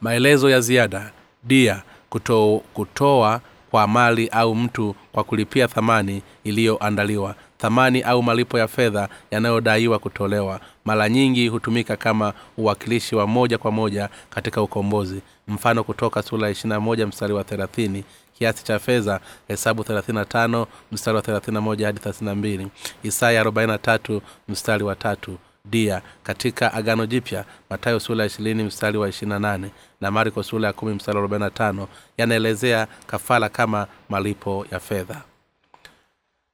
maelezo ya ziada dia kuto, kutoa kwa mali au mtu kwa kulipia thamani iliyoandaliwa. Thamani au malipo ya fedha yanayodaiwa kutolewa. Mara nyingi hutumika kama uwakilishi wa moja kwa moja katika ukombozi. Mfano kutoka sura moja mstari wa thelathini kiasi cha fedha hesabu 35 mstari wa 31 hadi 32 isaya 43 mstari wa tatu dia katika agano jipya matayo sula ya ishirini mstari wa ishirina nane na mariko sula ya kumi mstari wa arobaini na tano yanaelezea kafala kama malipo ya fedha.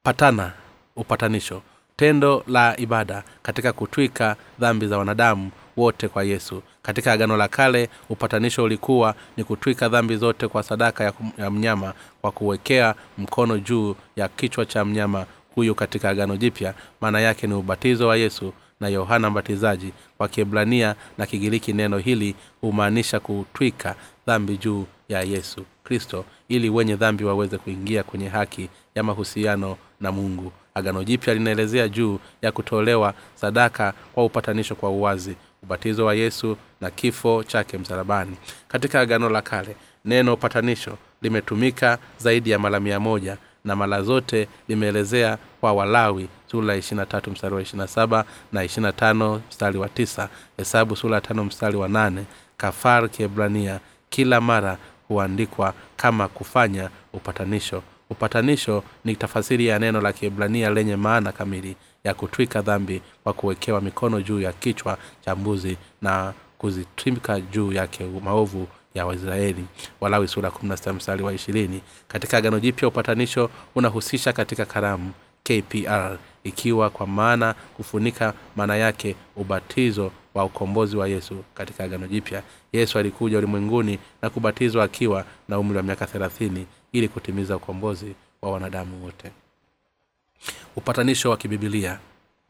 Patana upatanisho tendo la ibada katika kutwika dhambi za wanadamu wote kwa yesu. Katika agano la kale upatanisho ulikuwa ni kutwika dhambi zote kwa sadaka ya mnyama kwa kuwekea mkono juu ya kichwa cha mnyama huyu katika agano jipya. Maana yake ni ubatizo wa yesu na yohana mbatizaji kwa kiebrania na kigiriki. Neno hili humaanisha kutwika dhambi juu ya yesu kristo ili wenye dhambi waweze kuingia kwenye haki ya mahusiano na mungu. Agano jipya linaelezea juu ya kutolewa sadaka kwa upatanisho kwa uwazi ubatizo wa yesu na kifo chake msalabani. Katika agano la kale neno upatanisho limetumika zaidi ya mara mia moja na mara zote limeelezea kwa walawi sura ya ishirina tatu mstari wa ishirina saba na ishirina tano mstari wa tisa. Hesabu sura ya tano mstari wa nane. Kafar kiebrania kila mara huandikwa kama kufanya upatanisho. Upatanisho ni tafasiri ya neno la kiebrania lenye maana kamili ya kutwika dhambi kwa kuwekewa mikono juu ya kichwa cha mbuzi na kuzitwika juu yake maovu ya waisraeli. Walawi sura mstari wa ishirini. Katika agano jipya upatanisho unahusisha katika karamu kpr ikiwa kwa maana kufunika maana yake ubatizo wa ukombozi wa yesu katika agano jipya. Yesu alikuja ulimwenguni na kubatizwa akiwa na umri wa miaka thelathini ili kutimiza ukombozi wa wanadamu wote. Upatanisho wa kibibilia.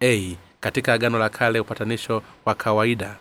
A katika agano la kale upatanisho wa kawaida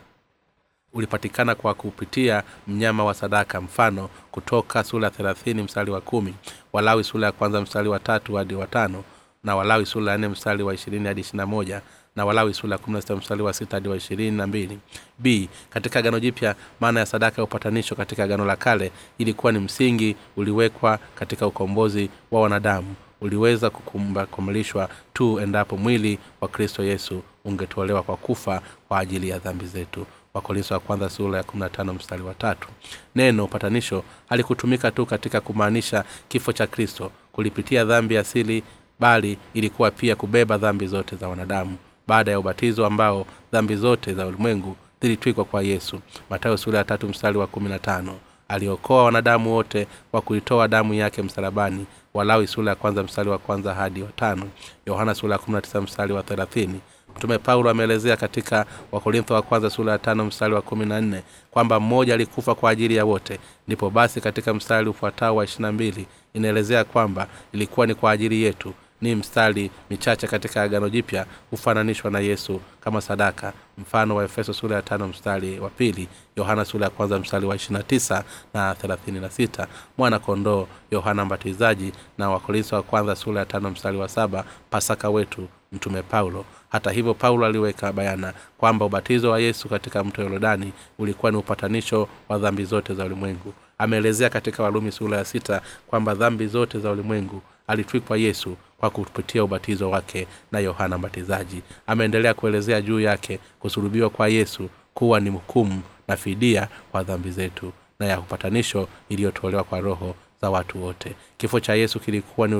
ulipatikana kwa kupitia mnyama wa sadaka mfano kutoka sura thelathini mstari wa kumi walawi sura ya kwanza mstari wa tatu hadi watano na walawi sura ya nne mstari wa ishirini hadi ishirina moja na walawi sura kumi na sita mstari wa sita hadi wa ishirini na mbili. B katika agano jipya maana ya sadaka ya upatanisho katika agano la kale ilikuwa ni msingi uliwekwa katika ukombozi wa wanadamu. Uliweza kukamilishwa tu endapo mwili wa kristo yesu ungetolewa kwa kufa kwa ajili ya dhambi zetu. Wakorintho wa kwanza sura ya kumi mstari wa tatu. Neno upatanisho halikutumika tu katika kumaanisha kifo cha kristo. Kulipitia dhambi asili bali ilikuwa pia kubeba dhambi zote za wanadamu. Baada ya ubatizo ambao dhambi zote za ulimwengu zilitwikwa kwa yesu. Matayo sura ya tatu mstari wa kumi na tano. Aliokoa wanadamu wote kwa kuitoa damu yake msalabani. Walawi sura ya kwanza mstari wa kwanza hadi watano yohana sura ya kumi na tisa mstari wa thelathini. Mtume paulo ameelezea katika wakorintho wa kwanza sura ya tano mstari wa kumi na nne kwamba mmoja alikufa kwa ajili ya wote. Ndipo basi katika mstari ufuatao wa ishirina mbili inaelezea kwamba ilikuwa ni kwa ajili yetu ni mstari michache katika agano jipya hufananishwa na yesu kama sadaka. Mfano wa efeso sura ya tano mstari wa pili yohana sura ya kwanza mstari wa ishirina tisa na thelathini na sita. Mwana kondoo yohana mbatizaji na wakorintho wa kwanza sura ya tano mstari wa saba pasaka wetu mtume paulo. Hata hivyo paulo aliweka bayana kwamba ubatizo wa yesu katika mto yorodani ulikuwa ni upatanisho wa dhambi zote za ulimwengu. Ameelezea katika walumi sura ya sita kwamba dhambi zote za ulimwengu alitwikwa yesu kwa kupitia ubatizo wake na yohana mbatizaji. Ameendelea kuelezea juu yake kusulubiwa kwa yesu kuwa ni hukumu na fidia kwa dhambi zetu na ya upatanisho iliyotolewa kwa roho za watu wote. Kifo cha yesu kilikuwa ni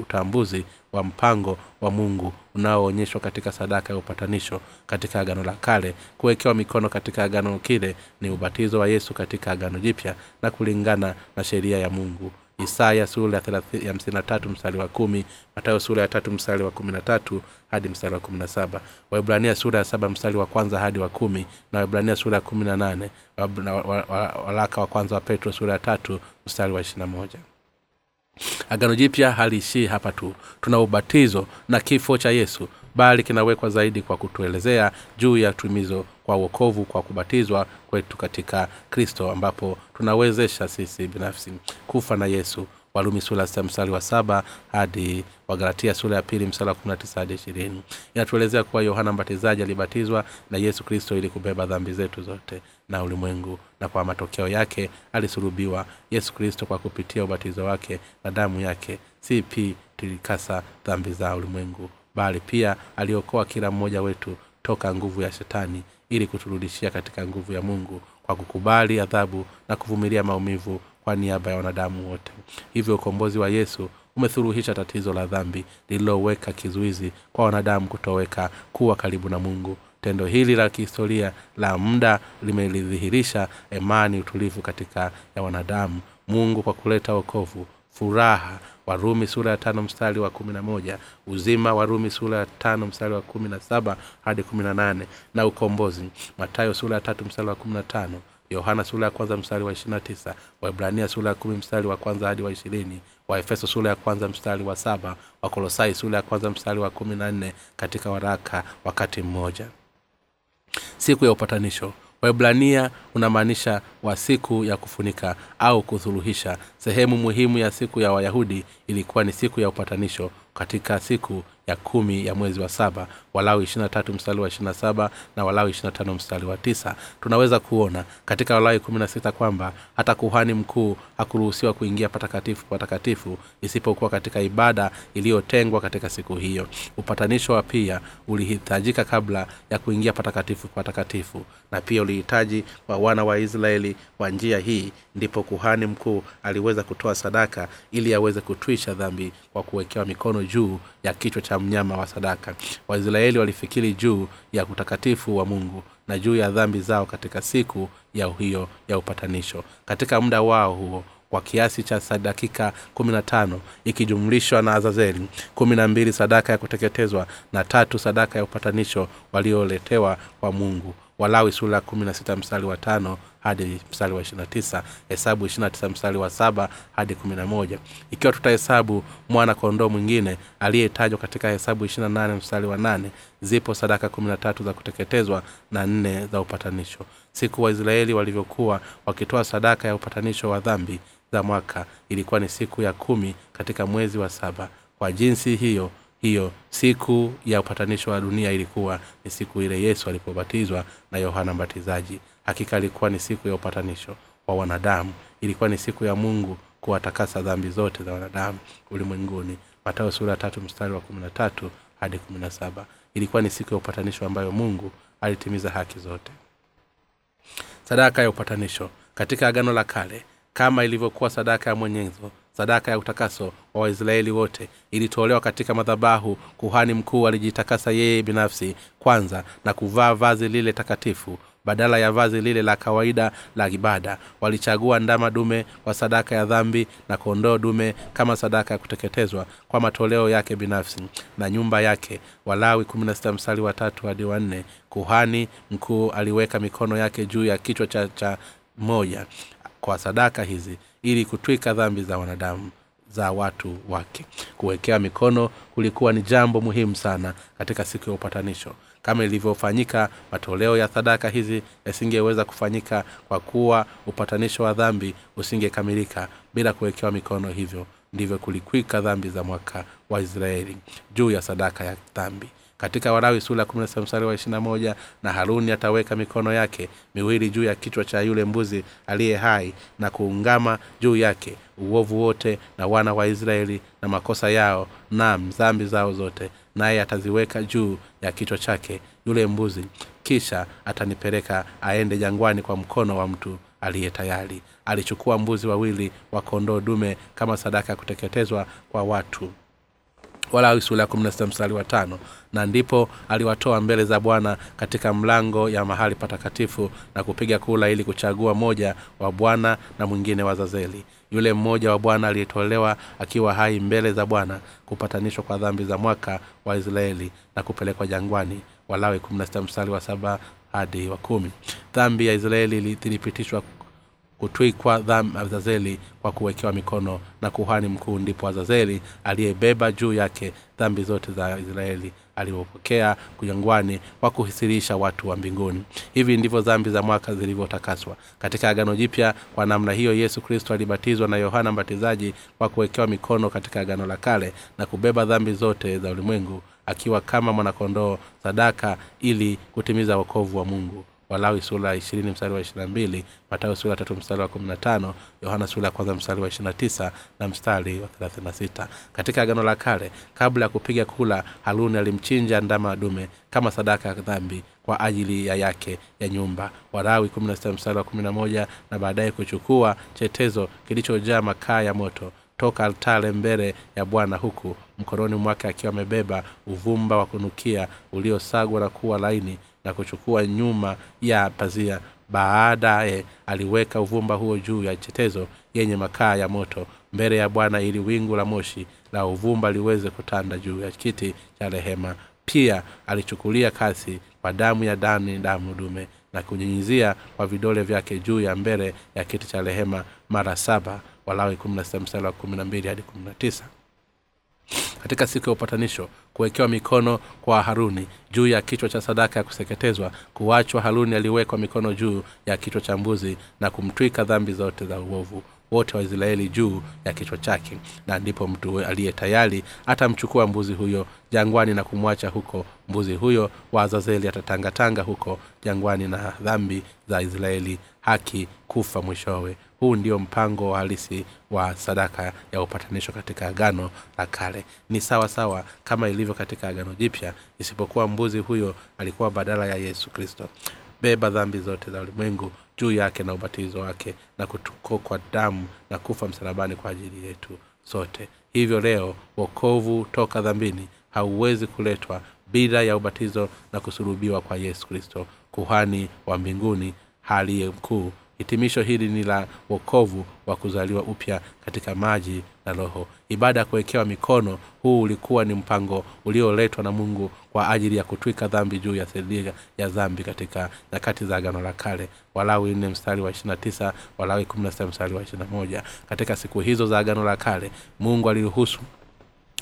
utambuzi wa mpango wa mungu unaoonyeshwa katika sadaka ya upatanisho katika agano la kale. Kuwekewa mikono katika agano kile ni ubatizo wa yesu katika agano jipya na kulingana na sheria ya mungu isaya sura ya hamsini na tatu mstari wa kumi matayo sura ya tatu mstari wa kumi na tatu hadi mstari wa kumi na saba. Waibrania sura ya saba mstari wa kwanza hadi wa kumi na waibrania sura ya kumi na nane Waraka wa kwanza wa petro sura ya tatu mstari wa ishirina moja. Agano jipya haliishii hapa tu. Tuna ubatizo na kifo cha yesu bali kinawekwa zaidi kwa kutuelezea juu ya tumizo kwa uokovu kwa kubatizwa kwetu katika kristo ambapo tunawezesha sisi binafsi kufa na yesu. Walumi sura ya mstari wa saba hadi wagalatia sura ya pili mstari wa kumi na tisa hadi ishirini. Inatuelezea kuwa yohana mbatizaji alibatizwa na yesu kristo ili kubeba dhambi zetu zote na ulimwengu na kwa matokeo yake alisulubiwa yesu kristo kwa kupitia ubatizo wake na damu yake. Si pi tulikasa dhambi za ulimwengu bali pia aliokoa kila mmoja wetu toka nguvu ya shetani ili kuturudishia katika nguvu ya mungu kwa kukubali adhabu na kuvumilia maumivu kwa niaba ya wanadamu wote. Hivyo ukombozi wa yesu umesuluhisha tatizo la dhambi lililoweka kizuizi kwa wanadamu kutoweka kuwa karibu na mungu. Tendo hili la kihistoria la muda limelidhihirisha imani utulivu katika ya wanadamu. Mungu kwa kuleta wokovu furaha warumi sura ya tano mstari wa kumi na moja uzima warumi sura ya tano mstari wa kumi na saba hadi kumi na nane na ukombozi matayo sura ya tatu mstari wa kumi na tano yohana sura ya kwanza mstari wa ishirina tisa waibrania sura ya kumi mstari wa kwanza hadi wa ishirini waefeso sura ya kwanza mstari wa saba wakolosai sura ya kwanza mstari wa kumi na nne katika waraka wakati mmoja. Siku ya upatanisho waibrania unamaanisha wa siku ya kufunika au kusuluhisha. Sehemu muhimu ya siku ya wayahudi ilikuwa ni siku ya upatanisho katika siku ya kumi ya mwezi wa saba walawi ishirina tatu mstari wa ishirina saba na walawi ishirina tano mstari wa tisa. Tunaweza kuona katika walawi kumi na sita kwamba hata kuhani mkuu hakuruhusiwa kuingia patakatifu patakatifu isipokuwa katika ibada iliyotengwa katika siku hiyo. Upatanisho wa pia ulihitajika kabla ya kuingia patakatifu patakatifu na pia ulihitaji wa wana wa israeli kwa njia hii ndipo kuhani mkuu aliweza kutoa sadaka ili aweze kutwisha dhambi kwa kuwekewa mikono juu ya kichwa cha mnyama wa sadaka. Waisraeli walifikiri juu ya utakatifu wa mungu na juu ya dhambi zao katika siku ya hiyo ya upatanisho. Katika muda wao huo kwa kiasi cha dakika kumi na tano ikijumlishwa na azazeli kumi na mbili sadaka ya kuteketezwa na tatu sadaka ya upatanisho walioletewa kwa mungu walawi sura kumi na sita mstari wa tano hadi mstari wa ishirina tisa hesabu ishirina tisa mstari wa saba hadi kumi na moja. Ikiwa tutahesabu mwana kondoo mwingine aliyetajwa katika hesabu ishirina nane mstari wa nane zipo sadaka kumi na tatu za kuteketezwa na nne za upatanisho. Siku waisraeli walivyokuwa wakitoa sadaka ya upatanisho wa dhambi za mwaka ilikuwa ni siku ya kumi katika mwezi wa saba. Kwa jinsi hiyo hiyo siku ya upatanisho wa dunia ilikuwa ni siku ile yesu alipobatizwa na yohana mbatizaji. Hakika ilikuwa ni siku ya upatanisho wa wanadamu. Ilikuwa ni siku ya mungu kuwatakasa dhambi zote za wanadamu ulimwenguni. Matayo sura tatu mstari wa kumi na tatu hadi kumi na saba. Ilikuwa ni siku ya upatanisho ambayo mungu alitimiza haki zote. Sadaka ya upatanisho. Katika agano la kale kama ilivyokuwa sadaka ya mwenyezo sadaka ya utakaso wa waisraeli wote. Ilitolewa katika madhabahu. Kuhani mkuu alijitakasa yeye binafsi kwanza na kuvaa vazi lile takatifu. Badala ya vazi lile la kawaida la ibada walichagua ndama dume kwa sadaka ya dhambi na kondoo dume kama sadaka ya kuteketezwa kwa matoleo yake binafsi. Na nyumba yake walawi mstari watatu hadi wanne kuhani mkuu aliweka mikono yake juu ya kichwa cha, cha moja kwa sadaka hizi ili kutwika dhambi za wanadamu za watu wake. Kuwekea mikono kulikuwa ni jambo muhimu sana katika siku ya upatanisho. Kama ilivyofanyika matoleo ya sadaka hizi yasingeweza kufanyika kwa kuwa upatanisho wa dhambi usingekamilika. Bila kuwekewa mikono hivyo ndivyo kulikwika dhambi za mwaka wa israeli juu ya sadaka ya dhambi katika warawi sura mstari wa ishirina moja na haruni ataweka mikono yake miwili juu ya kichwa cha yule mbuzi aliye hai na kuungama juu yake uovu wote na wana wa israeli na makosa yao nam dhambi zao zote naye ataziweka juu ya kichwa chake yule mbuzi kisha atanipeleka aende jangwani kwa mkono wa mtu aliye tayari. Alichukua mbuzi wawili wa kondoo dume kama sadaka ya kuteketezwa kwa watu walawi sura ya kumi na mstari wa tano. Na ndipo aliwatoa mbele za bwana katika mlango ya mahali patakatifu na kupiga kula ili kuchagua moja wa bwana na mwingine wa zazeli. Yule mmoja wa bwana aliyetolewa akiwa hai mbele za bwana kupatanishwa kwa dhambi za mwaka wa israeli na kupelekwa jangwani. Walawi mstari wa saba hadi wa kumi. Dhambi ya israeli kutwikwa azazeli kwa kuwekewa mikono na kuhani mkuu ndipo azazeli aliyebeba juu yake dhambi zote za israeli aliopokea kujangwani kwa kuhisirisha watu wa mbinguni. Hivi ndivyo dhambi za mwaka zilivyotakaswa. Katika agano jipya kwa namna hiyo yesu kristo alibatizwa na yohana mbatizaji kwa kuwekewa mikono katika agano la kale na kubeba dhambi zote za ulimwengu akiwa kama mwanakondoo sadaka ili kutimiza wokovu wa mungu walawi sura ishirini mstari wa ishirina mbili matayo sura tatu mstari wa kumi na tano yohana sura ya kwanza mstari wa ishirina tisa na mstari wa thelathini na sita. Katika agano la kale kabla ya kupiga kula haruni alimchinja ndama dume kama sadaka ya dhambi kwa ajili ya yake ya nyumba. Walawi kumi na sita mstari wa kumi na moja na baadaye kuchukua chetezo kilichojaa makaa ya moto toka altare mbele ya bwana huku mkononi mwake akiwa amebeba uvumba wa kunukia uliosagwa na kuwa laini na kuchukua nyuma ya pazia. Baadaye aliweka uvumba huo juu ya chetezo yenye makaa ya moto mbele ya bwana ili wingu la moshi la uvumba liweze kutanda juu ya kiti cha rehema. Pia alichukulia kasi kwa damu ya dani damu dume na kunyinyizia kwa vidole vyake juu ya mbele ya kiti cha rehema mara saba walawi mstari wa kumi na mbili hadi kumi na tisa katika siku ya upatanisho kuwekewa mikono kwa haruni juu ya kichwa cha sadaka ya kuseketezwa kuachwa haruni aliwekwa mikono juu ya kichwa cha mbuzi na kumtwika dhambi zote za uovu wote wa israeli juu ya kichwa chake. Na ndipo mtu aliye tayari atamchukua mbuzi huyo jangwani na kumwacha huko. Mbuzi huyo wa azazeli atatangatanga huko jangwani na dhambi za israeli haki kufa mwishowe huu ndio mpango halisi wa sadaka ya upatanisho katika agano la kale. Ni sawa sawa kama ilivyo katika agano jipya isipokuwa mbuzi huyo alikuwa badala ya yesu kristo. Beba dhambi zote za ulimwengu juu yake na ubatizo wake na kutukokwa damu na kufa msalabani kwa ajili yetu sote. Hivyo leo wokovu toka dhambini hauwezi kuletwa bila ya ubatizo na kusurubiwa kwa yesu kristo kuhani wa mbinguni haliye mkuu hitimisho hili ni la wokovu wa kuzaliwa upya katika maji na roho. Ibada ya kuwekewa mikono huu ulikuwa ni mpango ulioletwa na mungu kwa ajili ya kutwika dhambi juu ya sedia ya dhambi katika nyakati za agano la kale. Walawi nne mstari wa ishirina tisa walawi kumi na sita mstari wa ishirina moja. Katika siku hizo za agano la kale mungu aliruhusu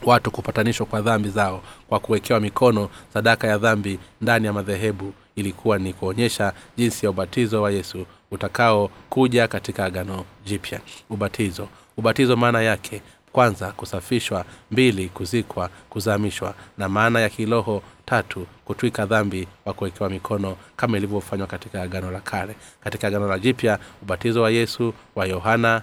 watu kupatanishwa kwa dhambi zao kwa kuwekewa mikono. Sadaka ya dhambi ndani ya madhehebu ilikuwa ni kuonyesha jinsi ya ubatizo wa yesu utakao kuja katika agano jipya. Ubatizo. Ubatizo maana yake kwanza kusafishwa mbili kuzikwa kuzamishwa na maana ya kiroho tatu kutwika dhambi kwa kuwekewa mikono kama ilivyofanywa katika agano la kale. Katika agano la jipya ubatizo wa yesu wa yohana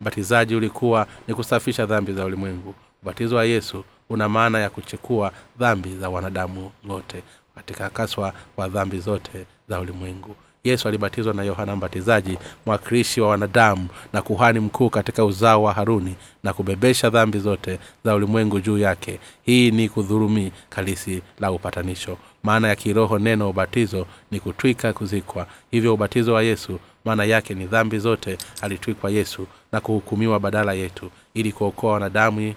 mbatizaji ulikuwa ni kusafisha dhambi za ulimwengu. Ubatizo wa yesu una maana ya kuchukua dhambi za wanadamu wote katika kaswa wa dhambi zote za ulimwengu yesu alibatizwa na yohana mbatizaji mwakilishi wa wanadamu na kuhani mkuu katika uzao wa haruni na kubebesha dhambi zote za ulimwengu juu yake. Hii ni kudhurumi kalisi la upatanisho. Maana ya kiroho neno ubatizo ni kutwika kuzikwa. Hivyo ubatizo wa yesu maana yake ni dhambi zote alitwikwa yesu na kuhukumiwa badala yetu. Ili kuokoa wanadamu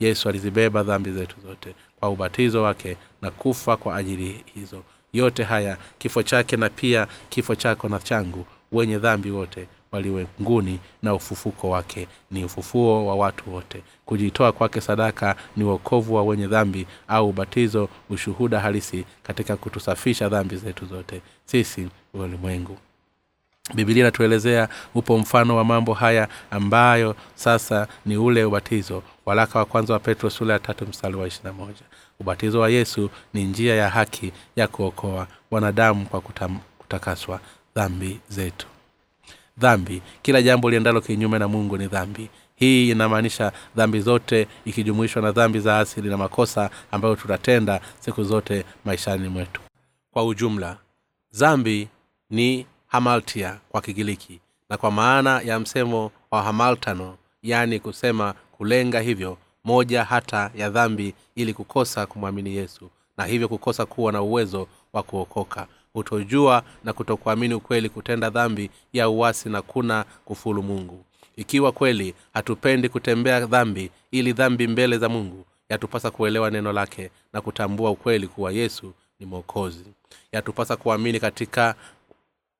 yesu alizibeba dhambi zetu zote kwa ubatizo wake na kufa kwa ajili hizo yote haya kifo chake na pia kifo chako na changu wenye dhambi wote waliwenguni na ufufuko wake. Ni ufufuo wa watu wote. Kujitoa kwake sadaka ni uokovu wa wenye dhambi au ubatizo ushuhuda halisi katika kutusafisha dhambi zetu zote. Sisi ulimwengu. Bibilia inatuelezea upo mfano wa mambo haya ambayo sasa ni ule ubatizo. Walaka wa kwanza wa petro sula ya tatu mstari wa ishirina moja ubatizo wa yesu ni njia ya haki ya kuokoa wanadamu kwa kutam, kutakaswa dhambi zetu. Dhambi kila jambo liendalo kinyume na mungu ni dhambi. Hii inamaanisha dhambi zote ikijumuishwa na dhambi za asili na makosa ambayo tutatenda siku zote maishani mwetu. Kwa ujumla zambi ni hamaltia kwa kigiriki na kwa maana ya msemo wa hamaltano yaani kusema kulenga hivyo moja hata ya dhambi ili kukosa kumwamini yesu na hivyo kukosa kuwa na uwezo wa kuokoka. Hutojua na kutokuamini ukweli kutenda dhambi ya uwasi na kuna kufulu mungu. Ikiwa kweli hatupendi kutembea dhambi ili dhambi mbele za mungu yatupasa kuelewa neno lake na kutambua ukweli kuwa yesu ni mwokozi. Yatupasa kuamini katika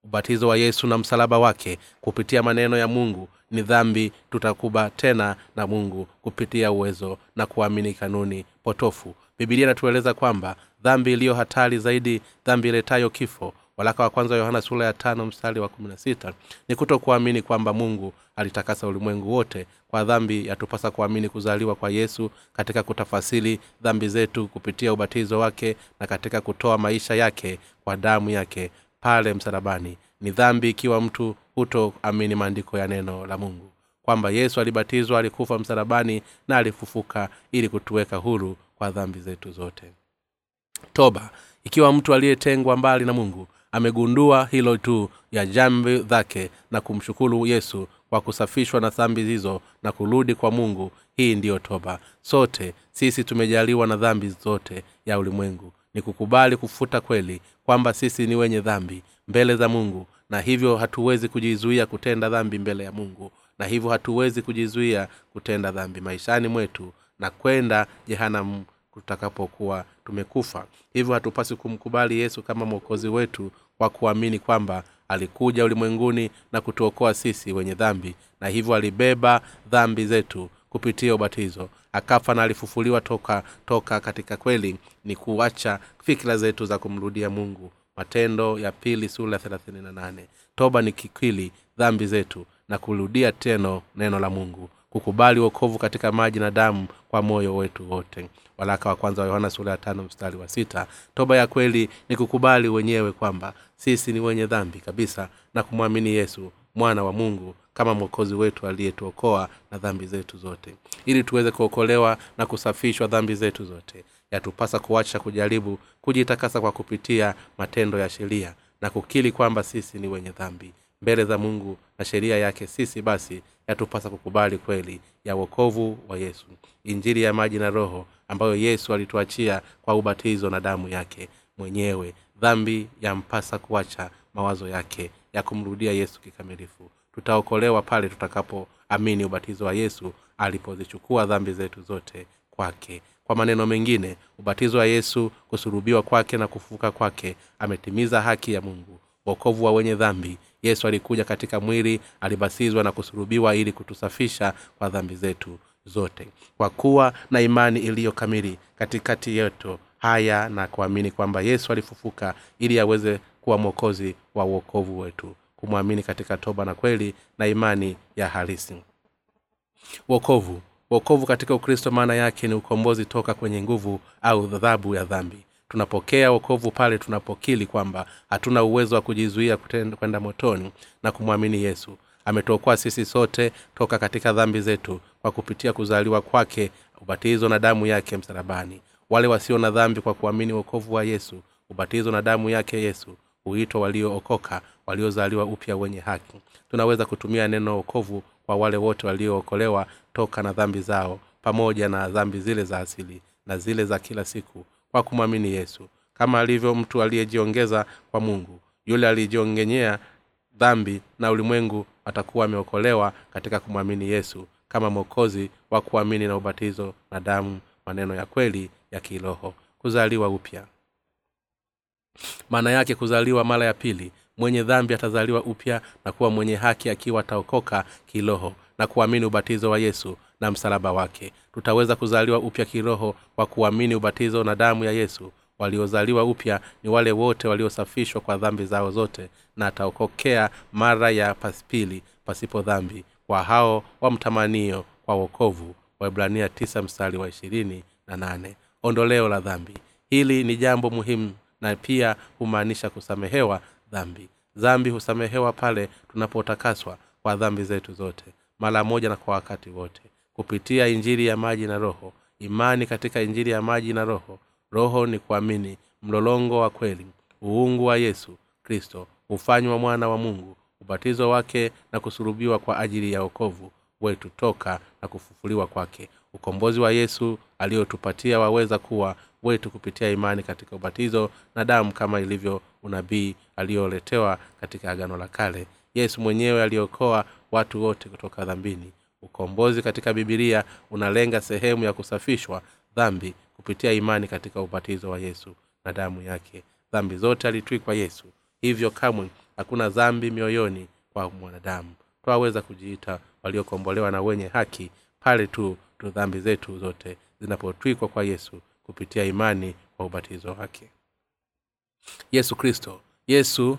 ubatizo wa yesu na msalaba wake kupitia maneno ya mungu ni dhambi tutakuba tena na mungu kupitia uwezo na kuamini kanuni potofu. Bibilia inatueleza kwamba dhambi iliyo hatari zaidi dhambi iletayo kifo walaka wa kwanza wa yohana sura ya tano mstari wa kumi na sita ni kuto kuamini kwamba mungu alitakasa ulimwengu wote. Kwa dhambi yatupasa kuamini kuzaliwa kwa yesu katika kutafasili dhambi zetu kupitia ubatizo wake na katika kutoa maisha yake kwa damu yake pale msalabani ni dhambi ikiwa mtu hutoamini maandiko ya neno la mungu. Kwamba yesu alibatizwa alikufa msalabani na alifufuka ili kutuweka huru kwa dhambi zetu zote. Toba. Ikiwa mtu aliyetengwa mbali na mungu amegundua hilo tu ya jambi zake na kumshukuru yesu kwa kusafishwa na dhambi hizo na kurudi kwa mungu hii ndiyo toba. Sote sisi tumejaliwa na dhambi zote ya ulimwengu ni kukubali kufuta kweli kwamba sisi ni wenye dhambi mbele za mungu na hivyo hatuwezi kujizuia kutenda dhambi mbele ya mungu na hivyo hatuwezi kujizuia kutenda dhambi maishani mwetu na kwenda jehanamu tutakapokuwa tumekufa. Hivyo hatupasi kumkubali yesu kama mwokozi wetu kwa kuamini kwamba alikuja ulimwenguni na kutuokoa sisi wenye dhambi na hivyo alibeba dhambi zetu kupitia ubatizo. Akafa na alifufuliwa toka toka katika kweli ni kuacha fikira zetu za kumrudia mungu. Matendo ya pili sura thelathini toba ni kikwili dhambi zetu na kurudia teno neno la mungu. Kukubali wokovu katika maji na damu kwa moyo wetu wote. Waraka wa kwanza wa yohana sura ya tano mstari wa sita. Toba ya kweli ni kukubali wenyewe kwamba sisi ni wenye dhambi kabisa na kumwamini yesu mwana wa mungu kama mwokozi wetu aliyetuokoa na dhambi zetu zote. Ili tuweze kuokolewa na kusafishwa dhambi zetu zote yatupasa kuacha kujaribu kujitakasa kwa kupitia matendo ya sheria na kukili kwamba sisi ni wenye dhambi. Mbele za mungu na sheria yake sisi basi yatupasa kukubali kweli ya wokovu wa yesu. Injili ya maji na roho ambayo yesu alituachia kwa ubatizo na damu yake mwenyewe. Dhambi yampasa kuacha mawazo yake ya kumrudia yesu kikamilifu. Tutaokolewa pale tutakapoamini ubatizo wa yesu alipozichukua dhambi zetu zote kwake. Kwa maneno mengine ubatizo wa yesu kusurubiwa kwake na kufufuka kwake ametimiza haki ya mungu. Wokovu wa wenye dhambi. Yesu alikuja katika mwili alibasizwa na kusurubiwa ili kutusafisha kwa dhambi zetu zote. Kwa kuwa na imani iliyo kamili katikati yetu haya na kuamini kwamba yesu alifufuka ili aweze kuwa mwokozi wa uokovu wetu kumwamini katika toba na kweli na imani ya halisi. Wokovu. Wokovu katika ukristo maana yake ni ukombozi toka kwenye nguvu au adhabu ya dhambi. Tunapokea wokovu pale tunapokili kwamba hatuna uwezo wa kujizuia kwenda motoni na kumwamini yesu. Ametuokoa sisi sote toka katika dhambi zetu kwa kupitia kuzaliwa kwake ubatizo na damu yake msalabani. Wale wasio na dhambi kwa kuamini wokovu wa yesu ubatizo na damu yake yesu huitwa waliookoka waliozaliwa upya wenye haki. Tunaweza kutumia neno okovu kwa wale wote waliookolewa toka na dhambi zao pamoja na dhambi zile za asili na zile za kila siku kwa kumwamini yesu. Kama alivyo mtu aliyejiongeza kwa mungu. Yule alijiongenyea dhambi na ulimwengu atakuwa ameokolewa katika kumwamini yesu kama mwokozi wa kuamini na ubatizo na damu maneno ya kweli ya kiroho. Kuzaliwa upya maana yake kuzaliwa mara ya pili mwenye dhambi atazaliwa upya na kuwa mwenye haki akiwa ataokoka kiroho na kuamini ubatizo wa yesu na msalaba wake. Tutaweza kuzaliwa upya kiroho kwa kuamini ubatizo na damu ya yesu. Waliozaliwa upya ni wale wote waliosafishwa kwa dhambi zao zote na ataokokea mara ya pasipili pasipo dhambi. Kwa hao wamtamanio kwa wokovu waibrania 9 mstari wa ishirini na nane. Ondoleo la dhambi. Hili ni jambo muhimu na pia humaanisha kusamehewa dhambi. Dhambi husamehewa pale tunapotakaswa kwa dhambi zetu zote mara moja na kwa wakati wote. Kupitia injili ya maji na roho imani katika injili ya maji na roho roho ni kuamini mlolongo wa kweli uungu wa yesu kristo hufanywa mwana wa mungu ubatizo wake na kusurubiwa kwa ajili ya okovu wetu toka na kufufuliwa kwake. Ukombozi wa yesu aliyotupatia waweza kuwa wetu kupitia imani katika ubatizo na damu kama ilivyo unabii aliyoletewa katika agano la kale. Yesu mwenyewe aliokoa watu wote kutoka dhambini. Ukombozi katika bibilia unalenga sehemu ya kusafishwa dhambi kupitia imani katika ubatizo wa yesu na damu yake. Dhambi zote alitwikwa yesu. Hivyo kamwe hakuna dhambi mioyoni kwa mwanadamu. Twaweza kujiita waliokombolewa na wenye haki pale tu tu dhambi zetu zote zinapotwikwa kwa yesu kupitia imani kwa ubatizo wake. Yesu kristo yesu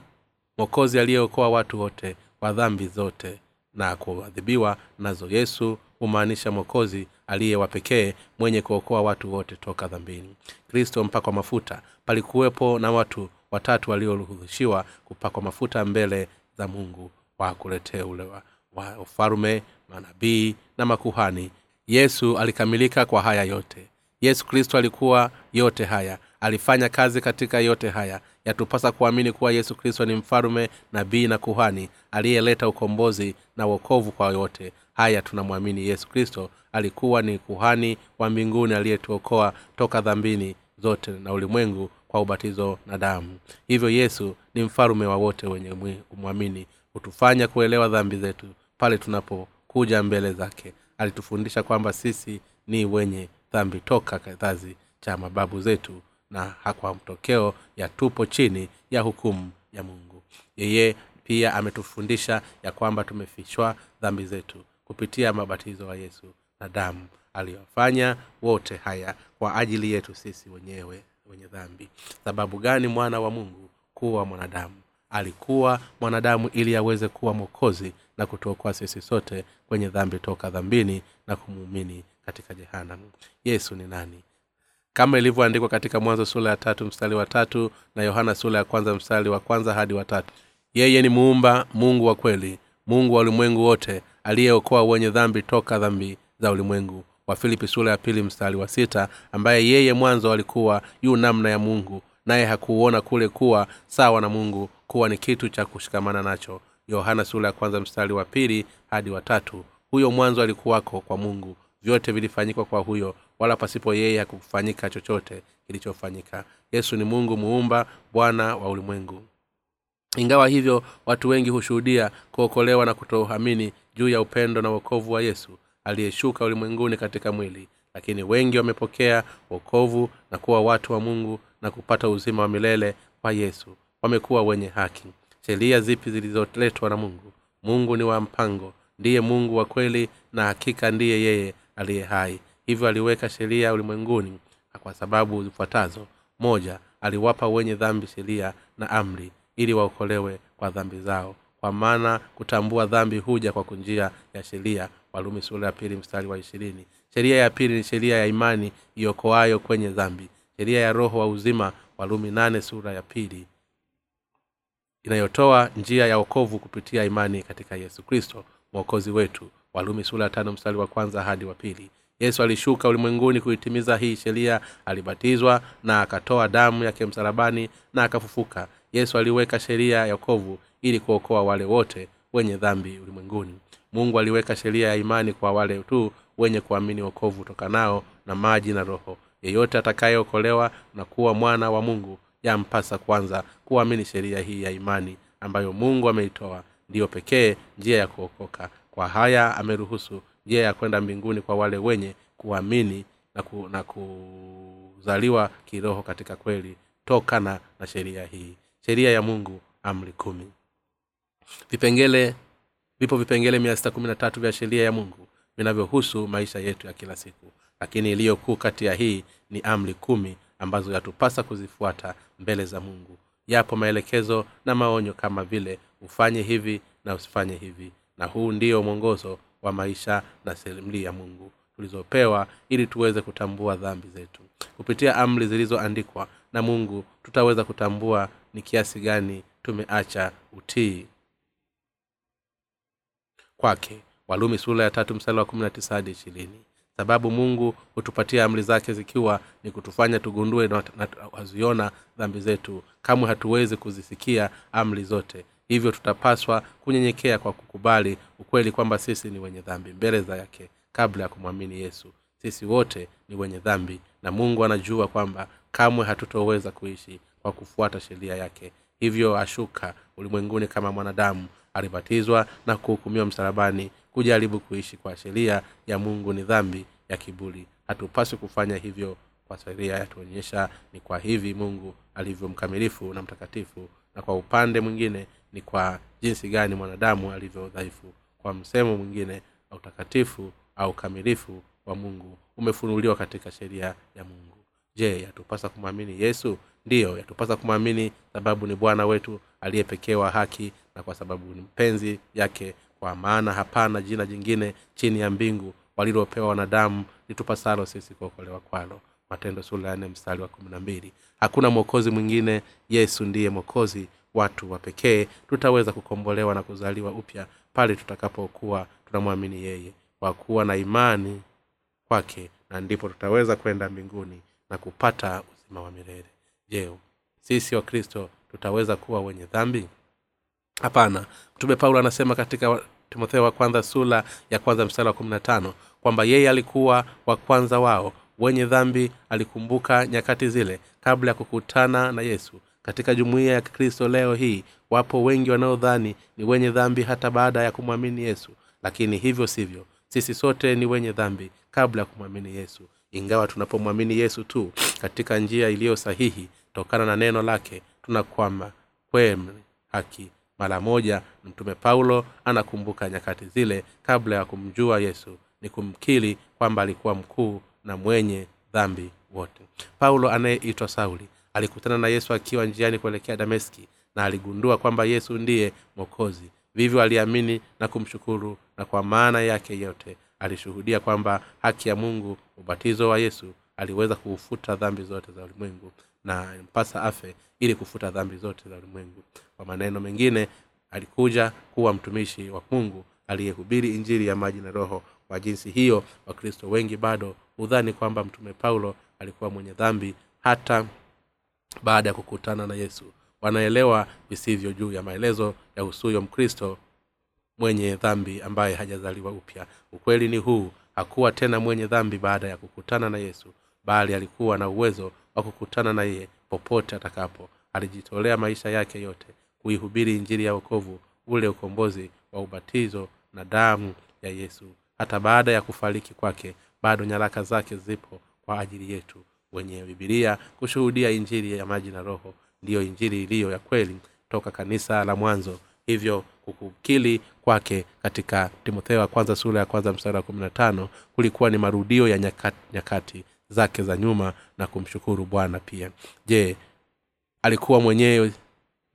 mwokozi aliyeokoa watu wote kwa dhambi zote na kuadhibiwa nazo. Yesu humaanisha mwokozi aliye wa pekee mwenye kuokoa watu wote toka dhambini. Kristo mpakwa mafuta palikuwepo na watu watatu walioruhushiwa kupakwa mafuta mbele za mungu wa kuletea ule wa, wa ufalume manabii na makuhani. Yesu alikamilika kwa haya yote yesu kristo alikuwa yote haya alifanya kazi katika yote haya. Yatupasa kuamini kuwa yesu kristo ni mfalume nabii na kuhani aliyeleta ukombozi na wokovu kwa yote haya tunamwamini yesu kristo alikuwa ni kuhani wa mbinguni aliyetuokoa toka dhambini zote na ulimwengu kwa ubatizo na damu. Hivyo yesu ni mfalume wa wote wenye kumwamini. Hutufanya kuelewa dhambi zetu pale tunapokuja mbele zake. Alitufundisha kwamba sisi ni wenye dhambi toka kizazi cha mababu zetu na kwa mtokeo ya tupo chini ya hukumu ya mungu. Yeye pia ametufundisha ya kwamba tumefichwa dhambi zetu kupitia mabatizo wa yesu na damu aliyofanya wote haya kwa ajili yetu sisi wenyewe wenye dhambi. Sababu gani mwana wa mungu kuwa mwanadamu? Alikuwa mwanadamu ili aweze kuwa mwokozi na kutuokoa sisi sote kwenye dhambi toka dhambini na kumuumini katika jehanam yesu ni nani? Kama ilivyoandikwa katika mwanzo sura ya tatu mstari wa tatu na yohana sura ya kwanza mstari wa kwanza hadi watatu yeye ni muumba mungu wa kweli mungu wa ulimwengu wote aliyeokoa wenye dhambi toka dhambi za ulimwengu. Wa filipi sura ya pili mstari wa sita ambaye yeye mwanzo alikuwa yu namna ya mungu naye hakuuona kule kuwa sawa na mungu kuwa ni kitu cha kushikamana nacho. Yohana sura ya kwanza mstari wa pili hadi watatu huyo mwanzo alikuwako kwa mungu vyote vilifanyikwa kwa huyo wala pasipo yeye hakufanyika chochote kilichofanyika. Yesu ni mungu muumba bwana wa ulimwengu. Ingawa hivyo watu wengi hushuhudia kuokolewa na kutoamini juu ya upendo na uokovu wa yesu aliyeshuka ulimwenguni katika mwili. Lakini wengi wamepokea wokovu na kuwa watu wa mungu na kupata uzima wa milele kwa yesu. Wamekuwa wenye haki. Sheria zipi zilizoletwa na mungu? Mungu ni wa mpango. Ndiye mungu wa kweli na hakika ndiye yeye aliye hai. Hivyo aliweka sheria ulimwenguni kwa sababu zifuatazo. Moja aliwapa wenye dhambi sheria na amri ili waokolewe kwa dhambi zao. Kwa maana kutambua dhambi huja kwa njia ya sheria. Walumi sura ya pili mstari wa ishirini. Sheria ya pili ni sheria ya imani iokoayo kwenye dhambi. Sheria ya roho wa uzima walumi nane sura ya pili inayotoa njia ya okovu kupitia imani katika yesu kristo mwokozi wetu walumi sura ya tano mstari wa kwanza hadi wa pili. Yesu alishuka ulimwenguni kuitimiza hii sheria alibatizwa na akatoa damu yake msalabani na akafufuka. Yesu aliweka sheria ya kovu ili kuokoa wale wote wenye dhambi ulimwenguni. Mungu aliweka sheria ya imani kwa wale tu wenye kuamini wokovu tokanao na maji na roho. Yeyote atakayeokolewa na kuwa mwana wa mungu yampasa kwanza kuamini sheria hii ya imani ambayo mungu ameitoa. Ndiyo pekee njia ya kuokoka kwa haya ameruhusu njia ya kwenda mbinguni kwa wale wenye kuamini na, ku, na kuzaliwa kiroho katika kweli tokana na sheria hii. Sheria ya mungu amri kumi. Vipengele vipo vipengele mia sita kumi na tatu vya sheria ya mungu vinavyohusu maisha yetu ya kila siku. Lakini iliyokuu kati ya hii ni amri kumi ambazo yatupasa kuzifuata mbele za mungu. Yapo maelekezo na maonyo kama vile ufanye hivi na usifanye hivi na huu ndio mwongozo wa maisha na selimli ya mungu tulizopewa ili tuweze kutambua dhambi zetu. Kupitia amri zilizoandikwa na mungu tutaweza kutambua ni kiasi gani tumeacha utii kwake. Walumi sura ya tatu mstari wa kumi na tisa hadi ishirini. Sababu mungu hutupatia amri zake zikiwa ni kutufanya tugundue na waziona dhambi zetu. Kamwe hatuwezi kuzisikia amri zote hivyo tutapaswa kunyenyekea kwa kukubali ukweli kwamba sisi ni wenye dhambi mbele za yake kabla ya kumwamini yesu. Sisi wote ni wenye dhambi na mungu anajua kwamba kamwe hatutoweza kuishi kwa kufuata sheria yake. Hivyo ashuka ulimwenguni kama mwanadamu alibatizwa na kuhukumiwa msalabani kujaribu kuishi kwa sheria ya mungu ni dhambi ya kiburi. Hatupaswi kufanya hivyo kwa sheria yatuonyesha ni kwa hivi mungu alivyo mkamilifu na mtakatifu na kwa upande mwingine ni kwa jinsi gani mwanadamu alivyo dhaifu kwa msemo mwingine utakatifu au ukamilifu wa mungu umefunuliwa katika sheria ya mungu. Je yatupasa kumwamini yesu? Ndiyo yatupasa kumwamini sababu ni bwana wetu aliyepekewa haki na kwa sababu ni mpenzi yake. Kwa maana hapana jina jingine chini ya mbingu walilopewa wanadamu litupasalo sisi kuokolewa kwalo. Matendo sula ya nne mstari wa kumi na mbili. Hakuna mwokozi mwingine yesu ndiye mwokozi watu wa pekee tutaweza kukombolewa na kuzaliwa upya pale tutakapokuwa tunamwamini yeye. Kwa kuwa na imani kwake na ndipo tutaweza kwenda mbinguni na kupata uzima wa milele. Je sisi wakristo tutaweza kuwa wenye dhambi? Hapana. Mtume paulo anasema katika timotheo wa kwanza sula ya kwanza mstari wa kumi na tano kwamba yeye alikuwa wa kwanza wao. Wenye dhambi alikumbuka nyakati zile kabla ya kukutana na yesu katika jumuiya ya kristo leo hii wapo wengi wanaodhani ni wenye dhambi hata baada ya kumwamini yesu. Lakini hivyo sivyo. Sisi sote ni wenye dhambi kabla ya kumwamini yesu. Ingawa tunapomwamini yesu tu katika njia iliyo sahihi tokana na neno lake tunakwama kweme haki. Mara moja mtume paulo anakumbuka nyakati zile kabla ya kumjua yesu. Ni kumkili kwamba alikuwa mkuu na mwenye dhambi wote. Paulo anayeitwa sauli alikutana na yesu akiwa njiani kuelekea dameski na aligundua kwamba yesu ndiye mwokozi. Vivyo aliamini na kumshukuru na kwa maana yake yote alishuhudia kwamba haki ya mungu ubatizo wa yesu aliweza kuufuta dhambi zote za ulimwengu na mpasa afe ili kufuta dhambi zote za ulimwengu. Kwa maneno mengine alikuja kuwa mtumishi wa mungu aliyehubiri injili ya maji na roho. Kwa jinsi hiyo wakristo wengi bado hudhani kwamba mtume paulo alikuwa mwenye dhambi hata baada ya kukutana na yesu. Wanaelewa visivyo juu ya maelezo ya husuyo mkristo mwenye dhambi ambaye hajazaliwa upya. Ukweli ni huu hakuwa tena mwenye dhambi baada ya kukutana na yesu bali alikuwa na uwezo wa kukutana na yeye popote atakapo. Alijitolea maisha yake yote kuihubiri injili ya wokovu ule ukombozi wa ubatizo na damu ya yesu. Hata baada ya kufariki kwake bado nyaraka zake zipo kwa ajili yetu wenye bibilia kushuhudia injili ya maji na roho. Ndiyo injili iliyo ya kweli toka kanisa la mwanzo hivyo kukukili kwake katika timotheo wa kwanza sura ya kwanza mstari wa kumi na tano kulikuwa ni marudio ya nyakati, nyakati zake za nyuma na kumshukuru bwana pia. Je alikuwa mwenyewe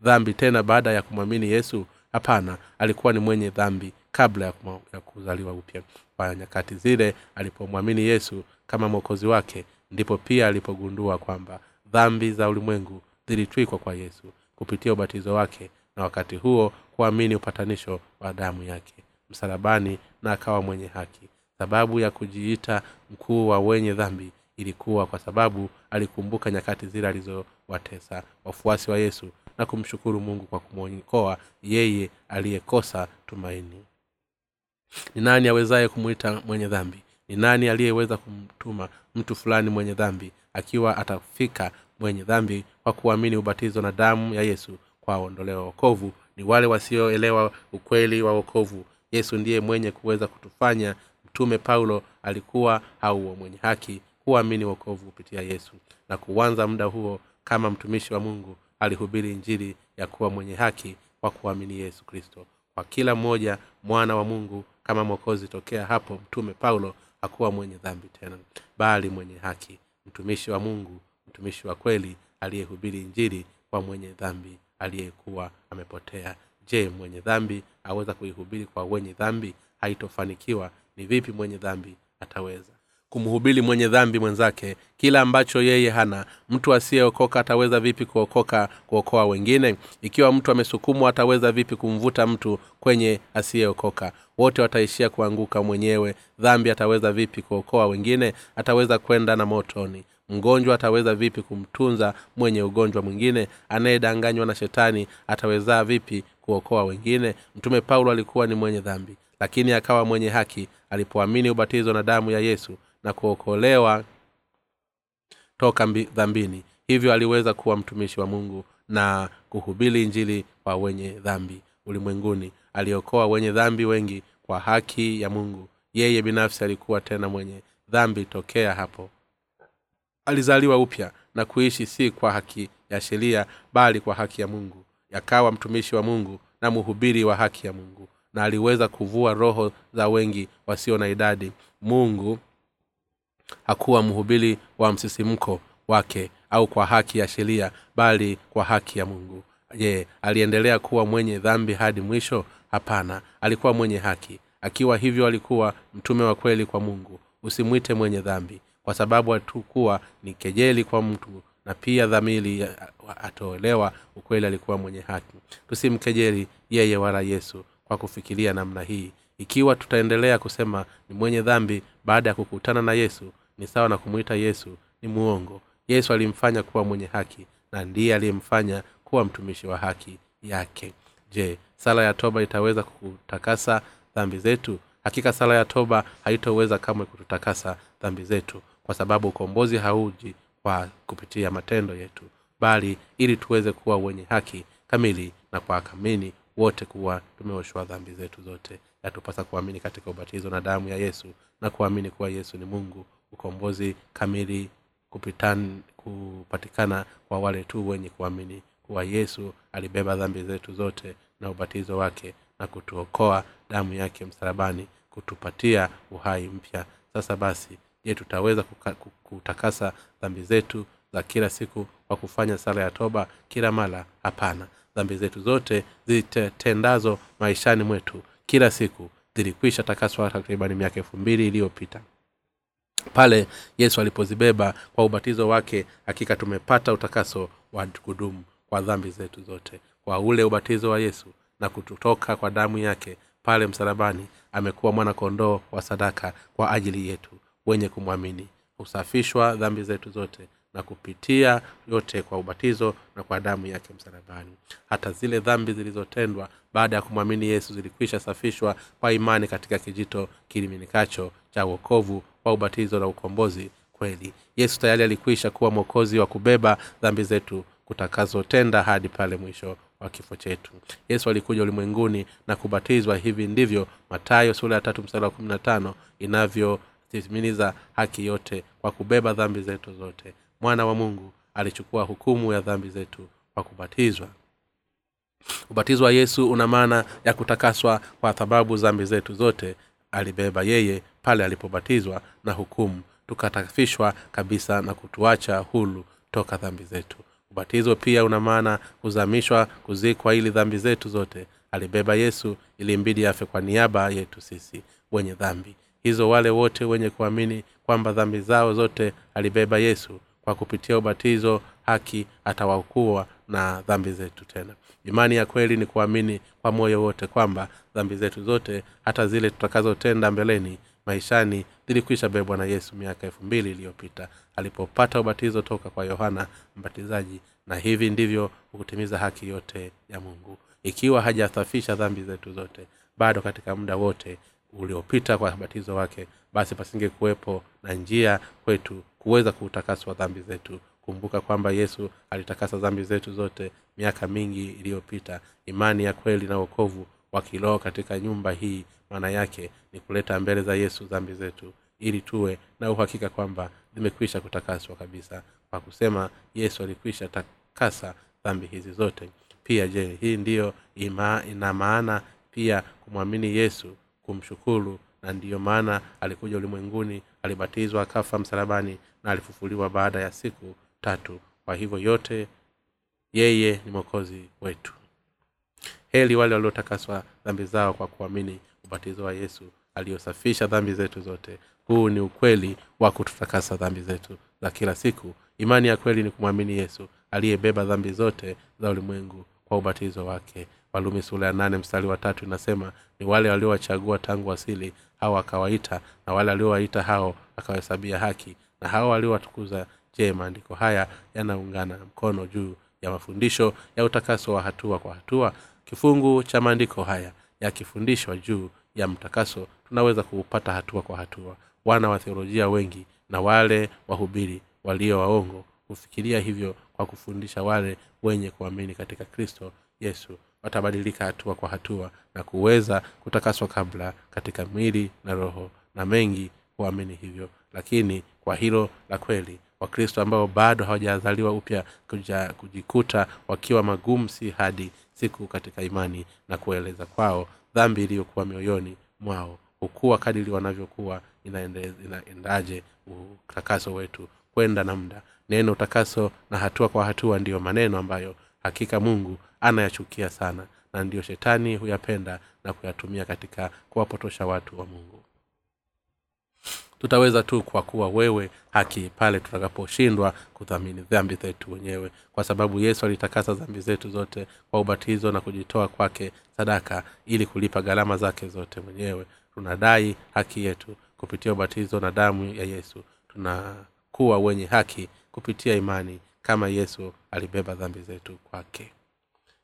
dhambi tena baada ya kumwamini yesu? Hapana alikuwa ni mwenye dhambi kabla ya, kuma, ya kuzaliwa upya. Kwa nyakati zile alipomwamini yesu kama mwokozi wake ndipo pia alipogundua kwamba dhambi za ulimwengu zilitwikwa kwa yesu kupitia ubatizo wake na wakati huo kuamini upatanisho wa damu yake msalabani na akawa mwenye haki. Sababu ya kujiita mkuu wa wenye dhambi ilikuwa kwa sababu alikumbuka nyakati zile alizowatesa wafuasi wa yesu na kumshukuru mungu kwa kumwokoa yeye aliyekosa tumaini. Ni nani awezaye kumwita mwenye dhambi ni nani aliyeweza kumtuma mtu fulani mwenye dhambi akiwa atafika mwenye dhambi kwa kuamini ubatizo na damu ya yesu kwa ondoleo wokovu? Ni wale wasioelewa ukweli wa wokovu. Yesu ndiye mwenye kuweza kutufanya mtume paulo alikuwa hauo mwenye haki huamini wokovu kupitia yesu. Na kuanza muda huo kama mtumishi wa mungu alihubiri injili ya kuwa mwenye haki kwa kuamini yesu kristo. Kwa kila mmoja mwana wa mungu kama mwokozi tokea hapo mtume paulo hakuwa mwenye dhambi tena bali mwenye haki mtumishi wa mungu mtumishi wa kweli aliyehubiri injili kwa mwenye dhambi aliyekuwa amepotea. Je mwenye dhambi aweza kuihubiri kwa wenye dhambi? Haitofanikiwa. Ni vipi mwenye dhambi ataweza kumhubiri mwenye dhambi mwenzake. Kila ambacho yeye hana mtu asiyeokoka ataweza vipi kuokoka kuokoa wengine? Ikiwa mtu amesukumwa ataweza vipi kumvuta mtu kwenye asiyeokoka? Wote wataishia kuanguka mwenyewe. Dhambi ataweza vipi kuokoa wengine? Ataweza kwenda na motoni. Mgonjwa ataweza vipi kumtunza mwenye ugonjwa mwingine? Anayedanganywa na shetani ataweza vipi kuokoa wengine? Mtume paulo alikuwa ni mwenye dhambi lakini akawa mwenye haki alipoamini ubatizo na damu ya yesu na kuokolewa toka mbi, dhambini. Hivyo aliweza kuwa mtumishi wa mungu na kuhubiri injili kwa wenye dhambi ulimwenguni. Aliokoa wenye dhambi wengi kwa haki ya mungu. Yeye binafsi alikuwa tena mwenye dhambi tokea hapo. Alizaliwa upya na kuishi si kwa haki ya sheria bali kwa haki ya mungu. Yakawa mtumishi wa mungu na mhubiri wa haki ya mungu. Na aliweza kuvua roho za wengi wasio na idadi. Mungu hakuwa mhubiri wa msisimko wake au kwa haki ya sheria bali kwa haki ya mungu. Je aliendelea kuwa mwenye dhambi hadi mwisho? Hapana alikuwa mwenye haki. Akiwa hivyo alikuwa mtume wa kweli kwa mungu. Usimwite mwenye dhambi kwa sababu hatukuwa ni kejeli kwa mtu na pia dhamiri atoelewa ukweli alikuwa mwenye haki. Tusimkejeli yeye wala yesu kwa kufikiria namna hii. Ikiwa tutaendelea kusema ni mwenye dhambi baada ya kukutana na yesu ni sawa na kumwita yesu ni muongo. Yesu alimfanya kuwa mwenye haki na ndiye aliyemfanya kuwa mtumishi wa haki yake. Je sala ya toba itaweza kutakasa dhambi zetu? Hakika sala ya toba haitoweza kamwe kututakasa dhambi zetu kwa sababu ukombozi hauji kwa kupitia matendo yetu bali ili tuweze kuwa wenye haki kamili na kwa kamini wote kuwa tumeoshwa dhambi zetu zote. Yatupasa kuamini katika ubatizo na damu ya yesu na kuamini kuwa yesu ni mungu ukombozi kamili kupitan, kupatikana kwa wale tu wenye kuamini kuwa yesu alibeba dhambi zetu zote na ubatizo wake na kutuokoa damu yake msalabani kutupatia uhai mpya. Sasa basi je tutaweza kuka, kutakasa dhambi zetu za kila siku kwa kufanya sala ya toba kila mara? Hapana. Dhambi zetu zote zitendazo maishani mwetu kila siku zilikwisha takaswa takribani miaka elfu mbili iliyopita pale yesu alipozibeba kwa ubatizo wake hakika tumepata utakaso wa kudumu kwa dhambi zetu zote. Kwa ule ubatizo wa yesu na kututoka kwa damu yake pale msalabani amekuwa mwana kondoo wa sadaka kwa ajili yetu wenye kumwamini. Husafishwa dhambi zetu zote na kupitia yote kwa ubatizo na kwa damu yake msalabani. Hata zile dhambi zilizotendwa baada ya kumwamini yesu zilikwisha safishwa kwa imani katika kijito kiliminikacho cha uokovu wa ubatizo na ukombozi kweli. Yesu tayari alikwisha kuwa mwokozi wa kubeba dhambi zetu kutakazotenda hadi pale mwisho wa kifo chetu. Yesu alikuja ulimwenguni na kubatizwa. Hivi ndivyo matayo sura ya tatu mstari wa kumi na tano inavyotimiliza haki yote kwa kubeba dhambi zetu zote. Mwana wa mungu alichukua hukumu ya dhambi zetu kwa kubatizwa. Ubatizo wa yesu una maana ya kutakaswa kwa sababu dhambi zetu zote alibeba yeye pale alipobatizwa na hukumu. Tukatafishwa kabisa na kutuacha hulu toka dhambi zetu. Ubatizo pia una maana kuzamishwa kuzikwa ili dhambi zetu zote. Alibeba yesu ili mbidi afe kwa niaba yetu sisi wenye dhambi. Hizo wale wote wenye kuamini kwamba dhambi zao zote alibeba yesu kwa kupitia ubatizo haki atawakuwa na dhambi zetu tena imani ya kweli ni kuamini kwa moyo wote kwamba dhambi zetu zote hata zile tutakazotenda mbeleni maishani zilikwisha bebwa na yesu miaka elfu mbili iliyopita. Alipopata ubatizo toka kwa yohana mbatizaji na hivi ndivyo hukutimiza haki yote ya mungu. Ikiwa hajasafisha dhambi zetu zote bado katika muda wote uliopita kwa batizo wake basi pasinge kuwepo na njia kwetu kuweza kuutakaswa dhambi zetu kumbuka kwamba yesu alitakasa dhambi zetu zote miaka mingi iliyopita. Imani ya kweli na uokovu wa kiroho katika nyumba hii maana yake ni kuleta mbele za yesu dhambi zetu ili tuwe na uhakika kwamba zimekwisha kutakaswa kabisa. Kwa kusema yesu alikwisha takasa dhambi hizi zote. Pia je hii ndiyo ima, ina maana pia kumwamini yesu kumshukuru na ndiyo maana alikuja ulimwenguni alibatizwa akafa msalabani na alifufuliwa baada ya siku tatu. Kwa hivyo yote yeye ni mwokozi wetu. Heli wale waliotakaswa dhambi zao kwa kuamini ubatizo wa yesu aliyosafisha dhambi zetu zote. Huu ni ukweli wa kututakasa dhambi zetu za kila siku. Imani ya kweli ni kumwamini yesu aliyebeba dhambi zote za ulimwengu kwa ubatizo wake. Walumi sura ya nane mstari wa tatu inasema ni wale waliowachagua tangu asili hao akawaita na wale waliowaita hao akawahesabia haki na hao waliowatukuza je maandiko haya yanaungana mkono juu ya mafundisho ya utakaso wa hatua kwa hatua. Kifungu cha maandiko haya yakifundishwa juu ya mtakaso tunaweza kuupata hatua kwa hatua. Wana wa theolojia wengi na wale wahubiri walio waongo hufikiria hivyo kwa kufundisha wale wenye kuamini katika kristo yesu. Watabadilika hatua kwa hatua na kuweza kutakaswa kabla katika mwili na roho na mengi huamini hivyo. Lakini kwa hilo la kweli wakristo ambao bado hawajazaliwa upya kujikuta wakiwa magumu si hadi siku katika imani na kueleza kwao dhambi iliyokuwa mioyoni mwao. Hukuwa kadiri wanavyokuwa inaendaje utakaso wetu kwenda na muda. Neno utakaso na hatua kwa hatua ndiyo maneno ambayo hakika mungu anayachukia sana na ndiyo shetani huyapenda na kuyatumia katika kuwapotosha watu wa mungu tutaweza tu kwa kuwa wewe haki pale tutakaposhindwa kudhamini dhambi zetu wenyewe. Kwa sababu yesu alitakasa dhambi zetu zote kwa ubatizo na kujitoa kwake sadaka ili kulipa gharama zake zote mwenyewe. Tunadai haki yetu kupitia ubatizo na damu ya yesu. Tunakuwa wenye haki kupitia imani kama yesu alibeba dhambi zetu kwake.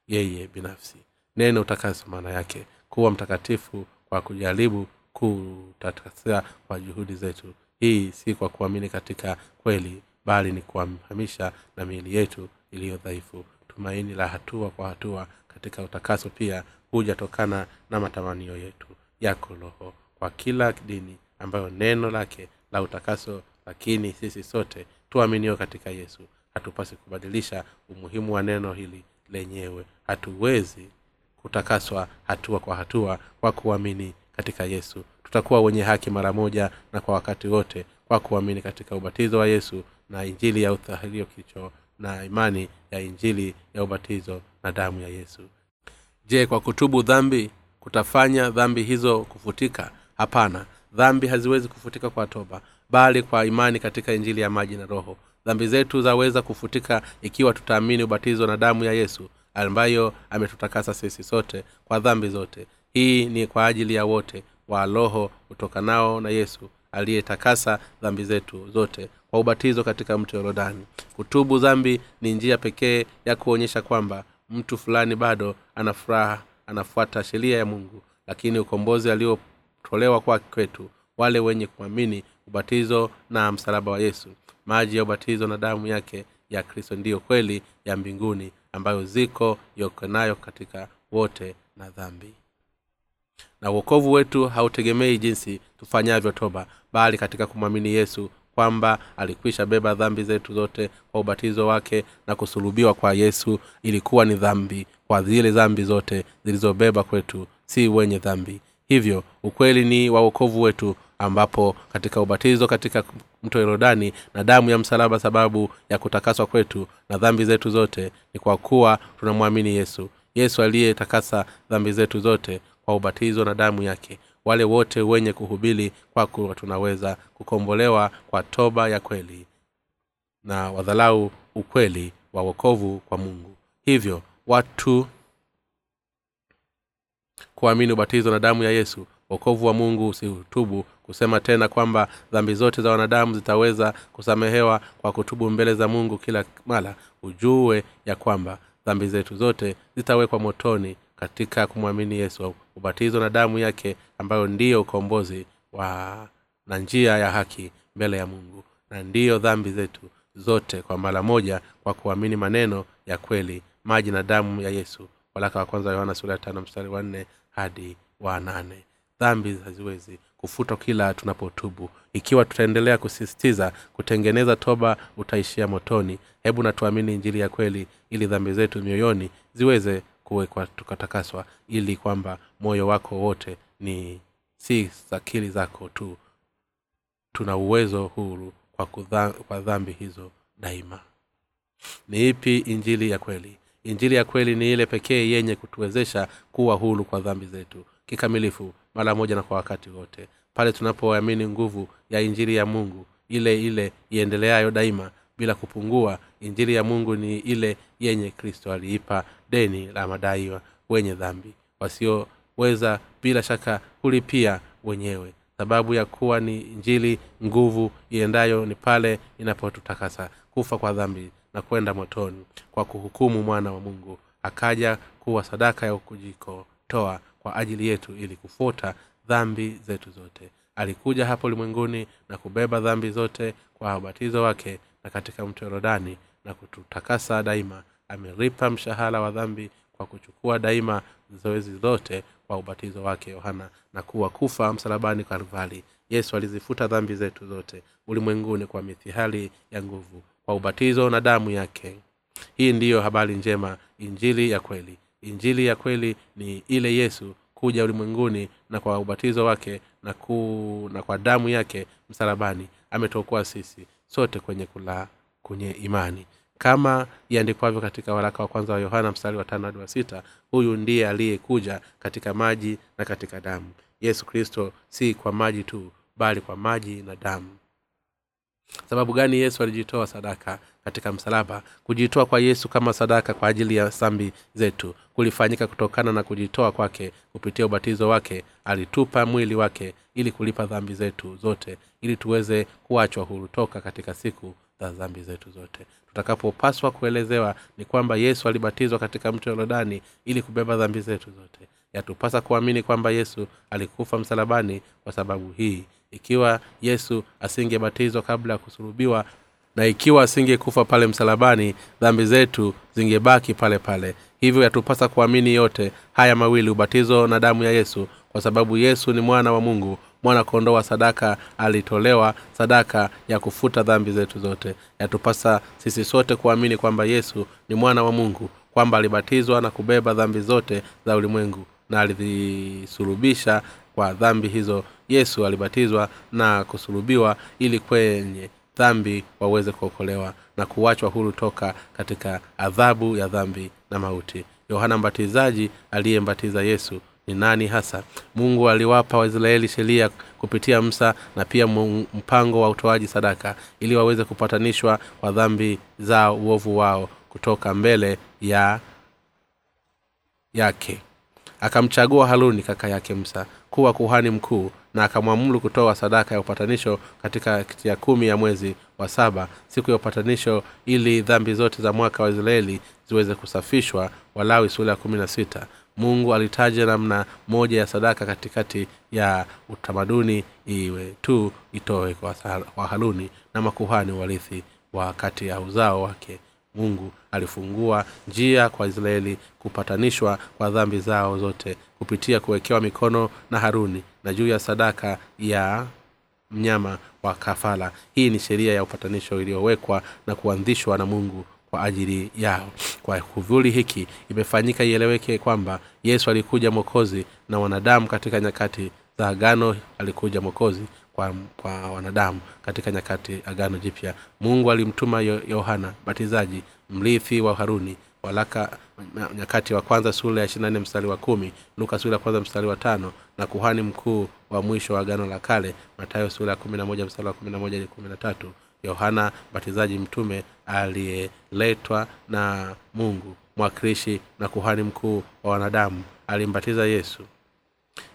Yeye binafsi. Neno utakaso maana yake. Kuwa mtakatifu kwa kujaribu kutakasia kwa juhudi zetu. Hii si kwa kuamini katika kweli bali ni kuhamisha na miili yetu iliyo dhaifu. Tumaini la hatua kwa hatua katika utakaso pia hujatokana na matamanio yetu. Yako roho kwa kila dini ambayo neno lake la utakaso lakini sisi sote tuaminio katika yesu. Hatupasi kubadilisha umuhimu wa neno hili lenyewe. Hatuwezi kutakaswa hatua kwa hatua kwa kuamini katika yesu. Tutakuwa wenye haki mara moja na kwa wakati wote kwa kuamini katika ubatizo wa yesu na injili ya uthahirio kicho na imani ya injili ya ubatizo na damu ya yesu. Je kwa kutubu dhambi kutafanya dhambi hizo kufutika? Hapana dhambi haziwezi kufutika kwa toba bali kwa imani katika injili ya maji na roho. Dhambi zetu zaweza kufutika ikiwa tutaamini ubatizo na damu ya yesu ambayo ametutakasa sisi sote kwa dhambi zote hii ni kwa ajili ya wote wa roho utokanao na yesu aliyetakasa dhambi zetu zote kwa ubatizo katika mto yorodani. Kutubu dhambi ni njia pekee ya kuonyesha kwamba mtu fulani bado anafuraha anafuata sheria ya mungu. Lakini ukombozi aliotolewa kwa kwetu wale wenye kuamini ubatizo na msalaba wa yesu. Maji ya ubatizo na damu yake ya kristo ndiyo kweli ya mbinguni ambayo ziko yokenayo katika wote na dhambi na uokovu wetu hautegemei jinsi tufanyavyo toba bali katika kumwamini yesu kwamba alikwisha beba dhambi zetu zote kwa ubatizo wake na kusulubiwa kwa yesu. Ilikuwa ni dhambi kwa zile dhambi zote zilizobeba kwetu si wenye dhambi. Hivyo ukweli ni wa uokovu wetu ambapo katika ubatizo katika mto yorodani na damu ya msalaba sababu ya kutakaswa kwetu na dhambi zetu zote ni kwa kuwa tunamwamini yesu. Yesu aliyetakasa dhambi zetu zote kwa ubatizo na damu yake. Wale wote wenye kuhubiri kwako tunaweza kukombolewa kwa toba ya kweli na wadhalau ukweli wa wokovu kwa mungu. Hivyo watu kuamini ubatizo na damu ya yesu wokovu wa mungu usihutubu kusema tena kwamba dhambi zote za wanadamu zitaweza kusamehewa kwa kutubu mbele za mungu kila mara. Ujue ya kwamba dhambi zetu zote zitawekwa motoni katika kumwamini yesu ubatizo na damu yake ambayo ndiyo ukombozi wa na njia ya haki mbele ya mungu. Na ndiyo dhambi zetu zote kwa mara moja kwa kuamini maneno ya kweli maji na damu ya yesu. Walaka wa kwanza yohana mstari wa hadi wa nane. Dhambi haziwezi kufutwa kila tunapotubu. Ikiwa tutaendelea kusisitiza kutengeneza toba utaishia motoni. Hebu natuamini injili ya kweli ili dhambi zetu mioyoni ziweze kuwekwa tukatakaswa ili kwamba moyo wako wote ni si akili zako tu tuna uwezo huru kwa, kudha, kwa dhambi hizo daima. Ni ipi injili ya kweli? Injili ya kweli ni ile pekee yenye kutuwezesha kuwa huru kwa dhambi zetu kikamilifu mara moja na kwa wakati wote. Pale tunapoamini nguvu ya injili ya mungu ile ile iendeleayo daima bila kupungua. Injili ya mungu ni ile yenye kristo aliipa deni la madaiwa wenye dhambi wasioweza bila shaka kulipia wenyewe. Sababu ya kuwa ni injili nguvu iendayo ni pale inapotutakasa kufa kwa dhambi na kwenda motoni kwa kuhukumu mwana wa mungu akaja kuwa sadaka ya kujikotoa kwa ajili yetu ili kufuta dhambi zetu zote. Alikuja hapo ulimwenguni na kubeba dhambi zote kwa ubatizo wake na katika mto yorodani na kututakasa daima. Ameripa mshahara wa dhambi kwa kuchukua daima zoezi zote kwa ubatizo wake yohana na kuwa kufa msalabani karvali yesu alizifuta dhambi zetu zote ulimwenguni kwa mithihali ya nguvu kwa ubatizo na damu yake. Hii ndiyo habari njema injili ya kweli. Injili ya kweli ni ile yesu kuja ulimwenguni na kwa ubatizo wake na, ku, na kwa damu yake msalabani. Ametokoa sisi sote kwenye kula kwenye imani. Kama iandikwavyo katika waraka wa kwanza wa yohana mstari wa tano hadi wa sita huyu ndiye aliyekuja katika maji na katika damu. Yesu kristo si kwa maji tu bali kwa maji na damu sababu gani yesu alijitoa sadaka katika msalaba? Kujitoa kwa yesu kama sadaka kwa ajili ya sambi zetu. Kulifanyika kutokana na kujitoa kwake. Kupitia ubatizo wake alitupa mwili wake ili kulipa dhambi zetu zote ili tuweze kuachwa huru toka katika siku za dhambi zetu zote. Tutakapopaswa kuelezewa ni kwamba yesu alibatizwa katika mto yorodani ili kubeba dhambi zetu zote. Yatupasa kuamini kwamba yesu alikufa msalabani kwa sababu hii ikiwa yesu asingebatizwa kabla ya kusulubiwa na ikiwa asingekufa pale msalabani dhambi zetu zingebaki pale pale. Hivyo yatupasa kuamini yote haya mawili ubatizo na damu ya yesu kwa sababu yesu ni mwana wa mungu mwana kondoo sadaka alitolewa sadaka ya kufuta dhambi zetu zote. Yatupasa sisi sote kuamini kwamba yesu ni mwana wa mungu kwamba alibatizwa na kubeba dhambi zote za ulimwengu na alizisulubisha kwa dhambi hizo yesu alibatizwa na kusulubiwa ili kwenye dhambi waweze kuokolewa na kuwachwa huru toka katika adhabu ya dhambi na mauti. Yohana mbatizaji aliyembatiza yesu ni nani hasa? Mungu aliwapa waisraeli sheria kupitia msa na pia mpango wa utoaji sadaka ili waweze kupatanishwa kwa dhambi zao uovu wao kutoka mbele ya yake. Akamchagua haruni kaka yake msa kuwa kuhani mkuu na akamwamuru kutoa sadaka ya upatanisho katika ya kumi ya mwezi wa saba siku ya upatanisho ili dhambi zote za mwaka wa israeli ziweze kusafishwa. Walawi sura ya kumi na sita. Mungu alitaja namna moja ya sadaka katikati ya utamaduni iwe tu itoe kwa haruni na makuhani warithi wa kati ya uzao wake mungu alifungua njia kwa israeli kupatanishwa kwa dhambi zao zote kupitia kuwekewa mikono na haruni na juu ya sadaka ya mnyama wa kafala hii ni sheria ya upatanisho iliyowekwa na kuanzishwa na mungu kwa ajili yao. Kwa kivuli hiki imefanyika ieleweke kwamba yesu alikuja mwokozi na wanadamu katika nyakati za agano alikuja mwokozi kwa, kwa wanadamu katika nyakati agano jipya. Mungu alimtuma yohana batizaji mrithi wa haruni walaka nyakati wa kwanza sura ya ishirina mstari wa kumi luka sura ya kwanza mstari wa tano na kuhani mkuu wa mwisho wa agano la kale matayo sura ya kumi na moja mstari wa kumi na moja kumi na tatu. Yohana batizaji mtume aliyeletwa na mungu mwakilishi na kuhani mkuu wa wanadamu alimbatiza yesu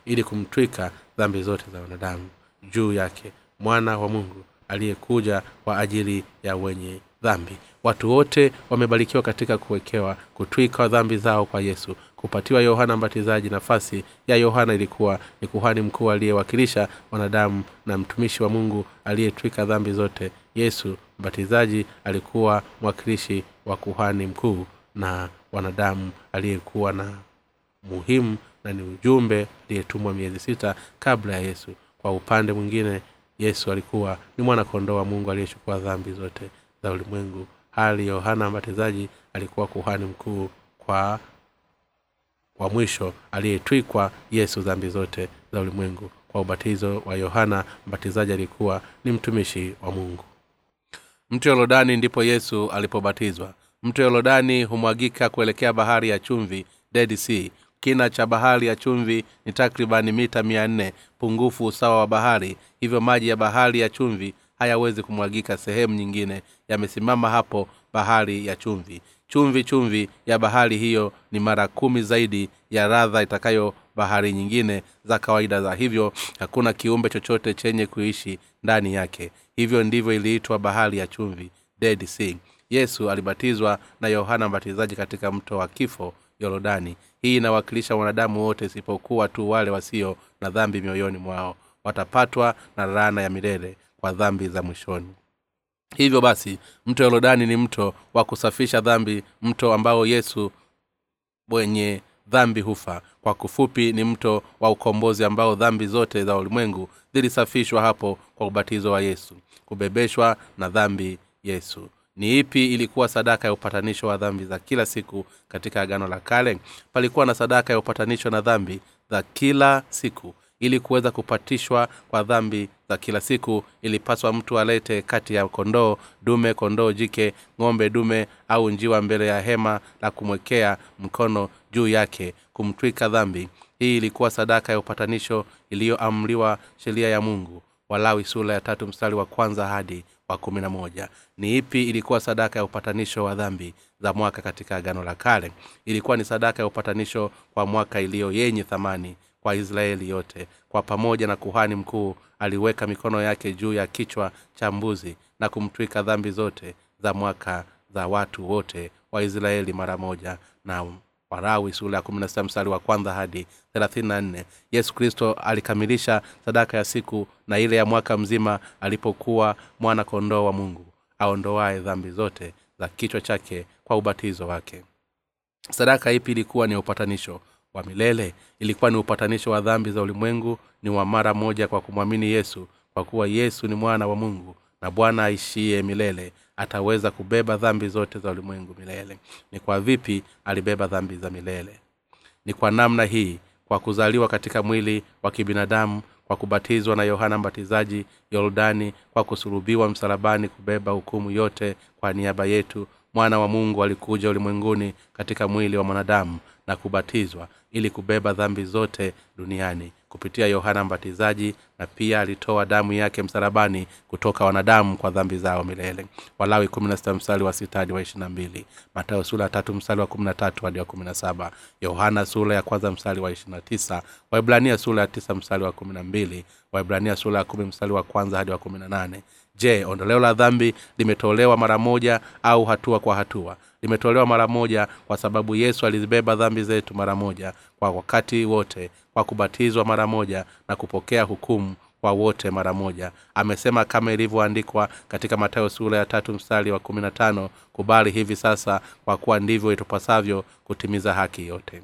ili kumtwika dhambi zote za wanadamu juu yake mwana wa mungu aliyekuja kwa ajili ya wenye dhambi. Watu wote wamebarikiwa katika kuwekewa kutwika dhambi zao kwa yesu kupatiwa yohana mbatizaji nafasi ya yohana. Ilikuwa ni kuhani mkuu aliyewakilisha wanadamu na mtumishi wa mungu aliyetwika dhambi zote. Yesu mbatizaji alikuwa mwakilishi wa kuhani mkuu na wanadamu aliyekuwa na muhimu na ni ujumbe aliyetumwa miezi sita kabla ya yesu kwa upande mwingine yesu alikuwa ni mwana kondoo wa mungu aliyechukua dhambi zote za ulimwengu. Hali yohana mbatizaji alikuwa kuhani mkuu kwa wa mwisho aliyetwikwa yesu dhambi zote za ulimwengu. Kwa ubatizo wa yohana mbatizaji alikuwa ni mtumishi wa mungu. Mto yorodani ndipo yesu alipobatizwa. Mto yorodani humwagika kuelekea bahari ya chumvi dead kina cha bahari ya chumvi ni takribani mita mia nne pungufu usawa wa bahari hivyo maji ya bahari ya chumvi hayawezi kumwagika sehemu nyingine. Yamesimama hapo bahari ya chumvi. Chumvi chumvi ya bahari hiyo ni mara kumi zaidi ya radha itakayo bahari nyingine za kawaida za hivyo hakuna kiumbe chochote chenye kuishi ndani yake. Hivyo ndivyo iliitwa bahari ya chumvi dead sea. Yesu alibatizwa na yohana mbatizaji katika mto wa kifo yorodani. Hii inawakilisha wanadamu wote isipokuwa tu wale wasio na dhambi mioyoni mwao. Watapatwa na laana ya milele kwa dhambi za mwishoni. Hivyo basi mto yorodani ni mto wa kusafisha dhambi mto ambao yesu mwenye dhambi hufa. Kwa kufupi ni mto wa ukombozi ambao dhambi zote za ulimwengu zilisafishwa hapo kwa ubatizo wa yesu kubebeshwa na dhambi yesu ni ipi ilikuwa sadaka ya upatanisho wa dhambi za kila siku katika agano la kale? Palikuwa na sadaka ya upatanisho na dhambi za kila siku. Ili kuweza kupatishwa kwa dhambi za kila siku ilipaswa mtu alete kati ya kondoo dume kondoo jike ng'ombe dume au njiwa mbele ya hema la kumwekea mkono juu yake kumtwika dhambi. Hii ilikuwa sadaka ya upatanisho iliyoamriwa sheria ya mungu. Walawi sura ya tatu mstari wa kwanza hadi wa kumi na moja. Ni ipi ilikuwa sadaka ya upatanisho wa dhambi za mwaka katika agano la kale? Ilikuwa ni sadaka ya upatanisho kwa mwaka iliyo yenye thamani kwa israeli yote. Kwa pamoja na kuhani mkuu aliweka mikono yake juu ya kichwa cha mbuzi na kumtwika dhambi zote za mwaka za watu wote wa israeli mara moja na warawi sura ya kumi na sita mstari wa kwanza hadi thelathini na nne. Yesu kristo alikamilisha sadaka ya siku na ile ya mwaka mzima alipokuwa mwana kondoo wa mungu aondoaye dhambi zote za kichwa chake kwa ubatizo wake. Sadaka ipi ilikuwa ni upatanisho wa milele? Ilikuwa ni upatanisho wa dhambi za ulimwengu ni wa mara moja kwa kumwamini yesu kwa kuwa yesu ni mwana wa mungu na bwana aishiye milele ataweza kubeba dhambi zote za ulimwengu milele. Ni kwa vipi alibeba dhambi za milele? Ni kwa namna hii kwa kuzaliwa katika mwili wa kibinadamu kwa kubatizwa na yohana mbatizaji yordani kwa kusulubiwa msalabani kubeba hukumu yote kwa niaba yetu mwana wa mungu alikuja ulimwenguni katika mwili wa mwanadamu na kubatizwa ili kubeba dhambi zote duniani kupitia yohana mbatizaji na pia alitoa damu yake msalabani kutoka wanadamu kwa dhambi zao milele. Walawi mstari wa sita hadi wa ishirina mbili. Matayo sura ya tatu mstari wa kumi na tatu hadi wa kumi na saba. Yohana sura ya kwanza mstari wa ishirina tisa. Waibrania sura ya tisa mstari wa kumi na mbili. Waibrania sura ya kumi mstari wa kwanza hadi wa kumi na nane. Je ondoleo la dhambi limetolewa mara moja au hatua kwa hatua limetolewa mara moja kwa sababu yesu alizibeba dhambi zetu mara moja kwa wakati wote kwa kubatizwa mara moja na kupokea hukumu kwa wote mara moja. Amesema kama ilivyoandikwa katika matayo sura ya tatu mstari wa kumi na tano kubali hivi sasa kwa kuwa ndivyo itupasavyo kutimiza haki yote.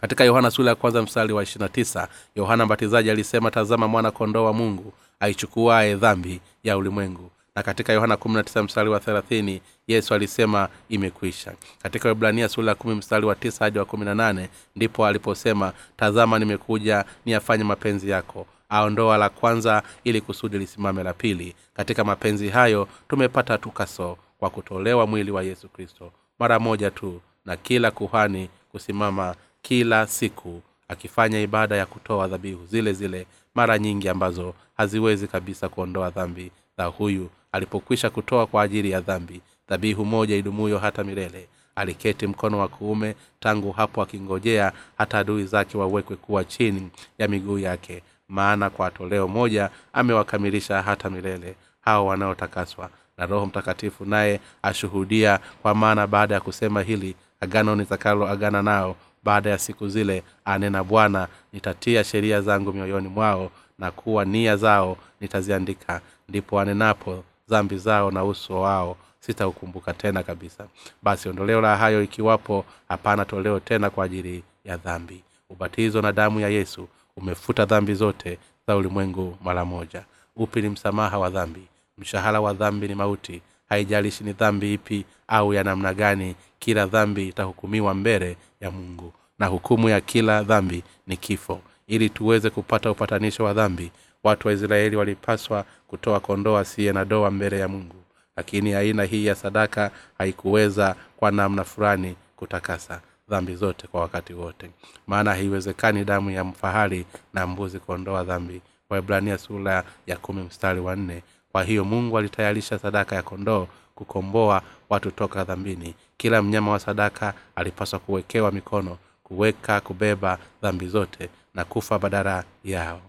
Katika yohana sura ya kwanza mstari wa ishirina tisa yohana mbatizaji alisema tazama mwana kondoo wa mungu aichukuaye dhambi ya ulimwengu na katika yohana mstari wa thelathini yesu alisema imekwisha. Katika ibrania sura ya kumi mstari wa tisa hadi wa kumi na nane ndipo aliposema tazama nimekuja niyafanye mapenzi yako. Aondoa la kwanza ili kusudi lisimame la pili. Katika mapenzi hayo tumepata tukaso kwa kutolewa mwili wa yesu kristo. Mara moja tu na kila kuhani kusimama kila siku akifanya ibada ya kutoa dhabihu zile zile mara nyingi ambazo haziwezi kabisa kuondoa dhambi za huyu alipokwisha kutoa kwa ajili ya dhambi dhabihu moja idumuyo hata milele. Aliketi mkono wa kuume tangu hapo akingojea hata adui zake wawekwe kuwa chini ya miguu yake maana kwa toleo moja amewakamilisha hata milele hao wanaotakaswa. Na roho mtakatifu naye ashuhudia kwa maana baada ya kusema hili agano nitakalo agana nao baada ya siku zile anena bwana nitatia sheria zangu mioyoni mwao na kuwa nia zao nitaziandika ndipo anenapo dhambi zao na uso wao sitaukumbuka tena kabisa. Basi ondoleo la hayo ikiwapo hapana toleo tena kwa ajili ya dhambi. Ubatizo na damu ya yesu umefuta dhambi zote za ulimwengu mara moja. Upi ni msamaha wa dhambi? Mshahara wa dhambi ni mauti. Haijalishi ni dhambi ipi au ya namna gani kila dhambi itahukumiwa mbele ya mungu. Na hukumu ya kila dhambi ni kifo ili tuweze kupata upatanisho wa dhambi. Watu wa israeli walipaswa kutoa kondoo asiye na doa mbele ya mungu. Lakini aina hii ya sadaka haikuweza kwa namna fulani kutakasa dhambi zote kwa wakati wote. Maana haiwezekani damu ya mfahari na mbuzi kuondoa dhambi. Waibrania sura ya kumi mstari wa nne. Kwa hiyo mungu alitayarisha sadaka ya kondoo kukomboa watu toka dhambini. Kila mnyama wa sadaka alipaswa kuwekewa mikono kuweka kubeba dhambi zote na kufa badala yao.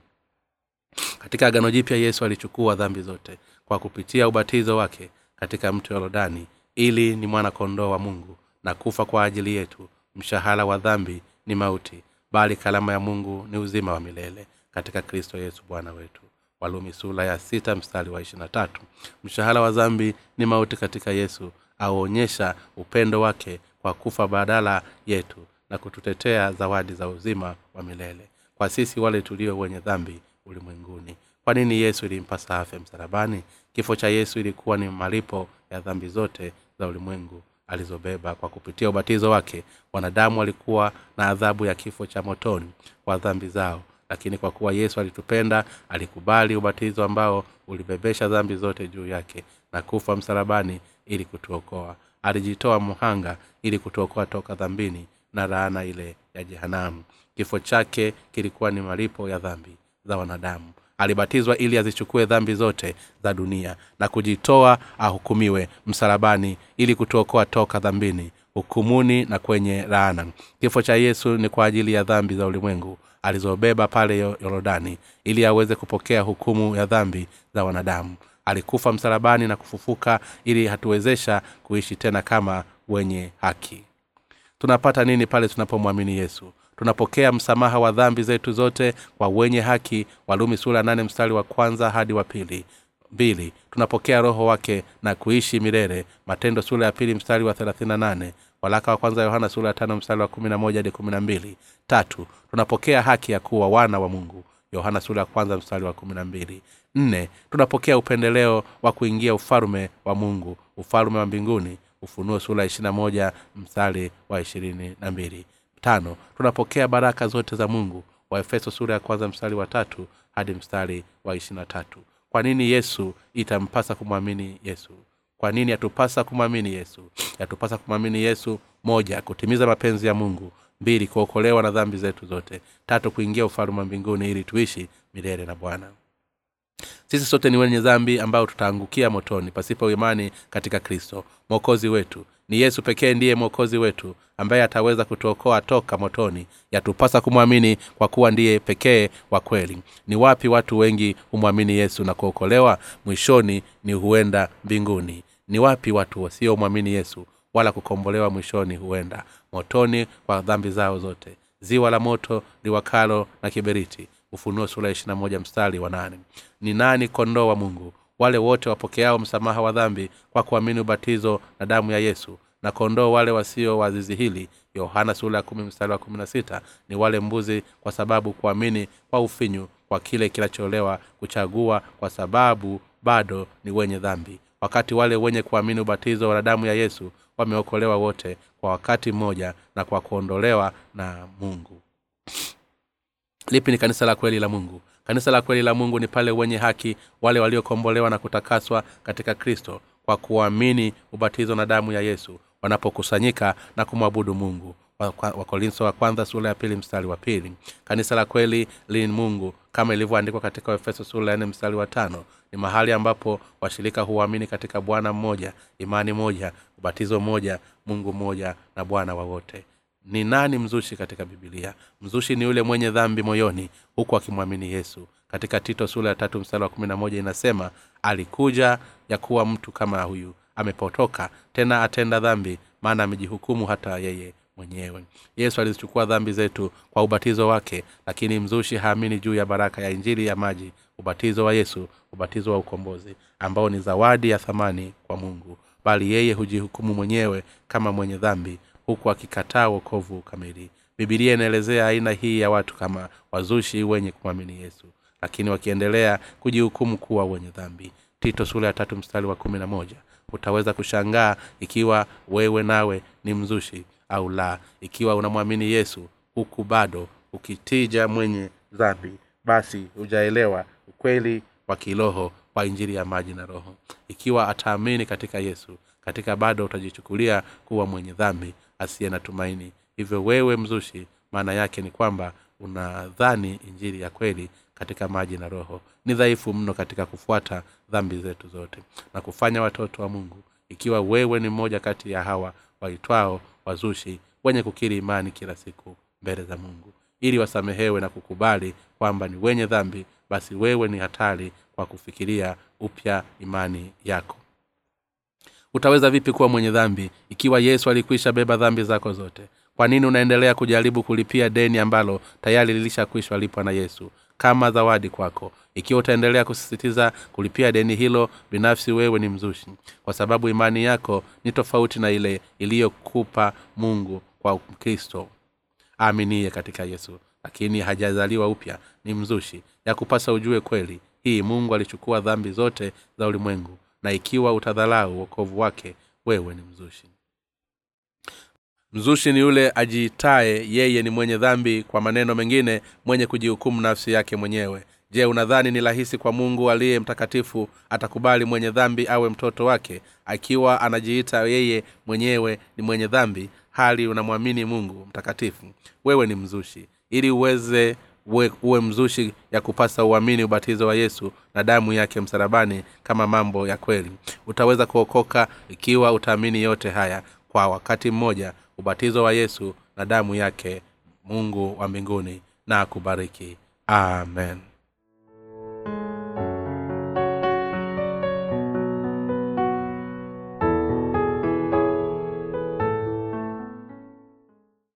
Katika agano jipya yesu alichukua dhambi zote kwa kupitia ubatizo wake katika mto yorodani ili ni mwana kondoo wa mungu na kufa kwa ajili yetu. Mshahara wa dhambi ni mauti bali kalama ya mungu ni uzima wa milele katika kristo yesu bwana wetu. Walumi sula ya sita mstari wa ishirina tatu. Mshahara wa dhambi ni mauti katika yesu auonyesha upendo wake kwa kufa badala yetu na kututetea zawadi za uzima wa milele kwa sisi wale tulio wenye dhambi ulimwenguni. Kwa nini yesu ilimpasa afe msalabani? Kifo cha yesu ilikuwa ni malipo ya dhambi zote za ulimwengu alizobeba. Kwa kupitia ubatizo wake wanadamu walikuwa na adhabu ya kifo cha motoni kwa dhambi zao. Lakini kwa kuwa yesu alitupenda alikubali ubatizo ambao ulibebesha dhambi zote juu yake na kufa msalabani ili kutuokoa. Alijitoa mhanga ili kutuokoa toka dhambini na laana ile ya jehanamu kifo chake kilikuwa ni malipo ya dhambi za wanadamu. Alibatizwa ili azichukue dhambi zote za dunia na kujitoa ahukumiwe msalabani ili kutuokoa toka dhambini hukumuni na kwenye laana. Kifo cha yesu ni kwa ajili ya dhambi za ulimwengu alizobeba pale yorodani ili aweze kupokea hukumu ya dhambi za wanadamu. Alikufa msalabani na kufufuka ili hatuwezesha kuishi tena kama wenye haki. Tunapata nini pale tunapomwamini yesu tunapokea msamaha wa dhambi zetu zote kwa wenye haki walumi sura nane mstari wa kwanza hadi wa pili. Mbili tunapokea roho wake na kuishi milele matendo sura ya pili mstari wa thelathini nane walaka wa kwanza yohana sura ya tano mstari wa kumi na moja hadi kumi na mbili. Tatu tunapokea haki ya kuwa wana wa mungu yohana sura ya kwanza mstari wa kumi na mbili. Nne tunapokea upendeleo wa kuingia ufalume wa mungu ufalume wa mbinguni ufunuo sura ya ishirina moja mstari wa ishirini na mbili tano tunapokea baraka zote za mungu waefeso sura ya kwanza mstari wa tatu hadi mstari wa ishirina tatu. Kwa nini yesu itampasa kumwamini yesu? Kwa nini yatupasa kumwamini yesu? Yatupasa kumwamini yesu moja kutimiza mapenzi ya mungu mbili kuokolewa na dhambi zetu zote tatu kuingia ufalume wa mbinguni ili tuishi milele na bwana. Sisi sote ni wenye dhambi ambao tutaangukia motoni pasipo imani katika kristo mwokozi wetu ni yesu pekee ndiye mwokozi wetu ambaye ataweza kutuokoa toka motoni. Yatupasa kumwamini kwa kuwa ndiye pekee wa kweli. Ni wapi watu wengi humwamini yesu na kuokolewa? Mwishoni ni huenda mbinguni. Ni wapi watu wasiomwamini yesu wala kukombolewa mwishoni huenda? Motoni kwa dhambi zao zote. Ziwa la moto liwakalo na kiberiti. Ufunuo sura mstari wa nane. Ni nani kondoo wa mungu wale wote wapokeao msamaha wa dhambi kwa kuamini ubatizo na damu ya yesu na kondoo wale wasio wazizi hili yohana sura ya kumi mstari wa kumi na sita ni wale mbuzi kwa sababu kuamini kwa ufinyu kwa kile kinacholewa kuchagua kwa sababu bado ni wenye dhambi. Wakati wale wenye kuamini ubatizo na damu ya yesu wameokolewa wote kwa wakati mmoja na kwa kuondolewa na mungu. Lipi ni kanisa la kweli la mungu kanisa la kweli la mungu ni pale wenye haki wale waliokombolewa na kutakaswa katika kristo kwa kuamini ubatizo na damu ya yesu wanapokusanyika na kumwabudu mungu. Wakorintho wa kwanza sura ya pili mstari wa pili. Kanisa la kweli li mungu kama ilivyoandikwa katika efeso sura ya nne mstari wa tano. Ni mahali ambapo washirika huamini katika bwana mmoja imani moja ubatizo mmoja mungu mmoja na bwana wa wote ni nani mzushi katika bibilia mzushi ni yule mwenye dhambi moyoni huku akimwamini yesu. Katika tito sura ya tatu mstari wa kumi na moja inasema alikuja ya kuwa mtu kama huyu amepotoka tena atenda dhambi maana amejihukumu hata yeye mwenyewe. Yesu alizichukua dhambi zetu kwa ubatizo wake lakini mzushi haamini juu ya baraka ya injili ya maji ubatizo wa yesu ubatizo wa ukombozi ambao ni zawadi ya thamani kwa mungu. Bali yeye hujihukumu mwenyewe kama mwenye dhambi huku akikataa uokovu kamili. Bibilia inaelezea aina hii ya watu kama wazushi wenye kumwamini yesu lakini wakiendelea kujihukumu kuwa wenye dhambi. Tito sura ya tatu mstari wa kumi na moja. Utaweza kushangaa ikiwa wewe nawe ni mzushi au la. Ikiwa unamwamini yesu huku bado ukitija mwenye dhambi basi hujaelewa ukweli wa kiroho wa injili ya maji na roho. Ikiwa ataamini katika yesu katika bado utajichukulia kuwa mwenye dhambi asiye na tumaini. Hivyo wewe mzushi maana yake ni kwamba unadhani injili ya kweli katika maji na roho. Ni dhaifu mno katika kufuata dhambi zetu zote na kufanya watoto wa mungu ikiwa wewe ni mmoja kati ya hawa waitwao wazushi wenye kukiri imani kila siku mbele za mungu. Ili wasamehewe na kukubali kwamba ni wenye dhambi basi wewe ni hatari kwa kufikiria upya imani yako utaweza vipi kuwa mwenye dhambi ikiwa yesu alikwisha beba dhambi zako zote? Kwa nini unaendelea kujaribu kulipia deni ambalo tayari lilishakwishwa lipwa na yesu kama zawadi kwako? Ikiwa utaendelea kusisitiza kulipia deni hilo binafsi wewe ni mzushi. Kwa sababu imani yako ni tofauti na ile iliyokupa mungu kwa kristo. Aaminie katika yesu. Lakini hajazaliwa upya ni mzushi. Ya kupasa ujue kweli hii mungu alichukua dhambi zote za ulimwengu na ikiwa utadhalau uokovu wake wewe ni mzushi. Mzushi ni yule ajiitaye yeye ni mwenye dhambi kwa maneno mengine mwenye kujihukumu nafsi yake mwenyewe. Je unadhani ni rahisi kwa mungu aliye mtakatifu atakubali mwenye dhambi awe mtoto wake? Akiwa anajiita yeye mwenyewe ni mwenye dhambi hali unamwamini mungu mtakatifu. Wewe ni mzushi. Ili uweze uwe, mzushi ya kupasa uamini ubatizo wa yesu na damu yake msalabani kama mambo ya kweli. Utaweza kuokoka ikiwa utaamini yote haya kwa wakati mmoja ubatizo wa yesu na damu yake mungu wa mbinguni na kubariki amen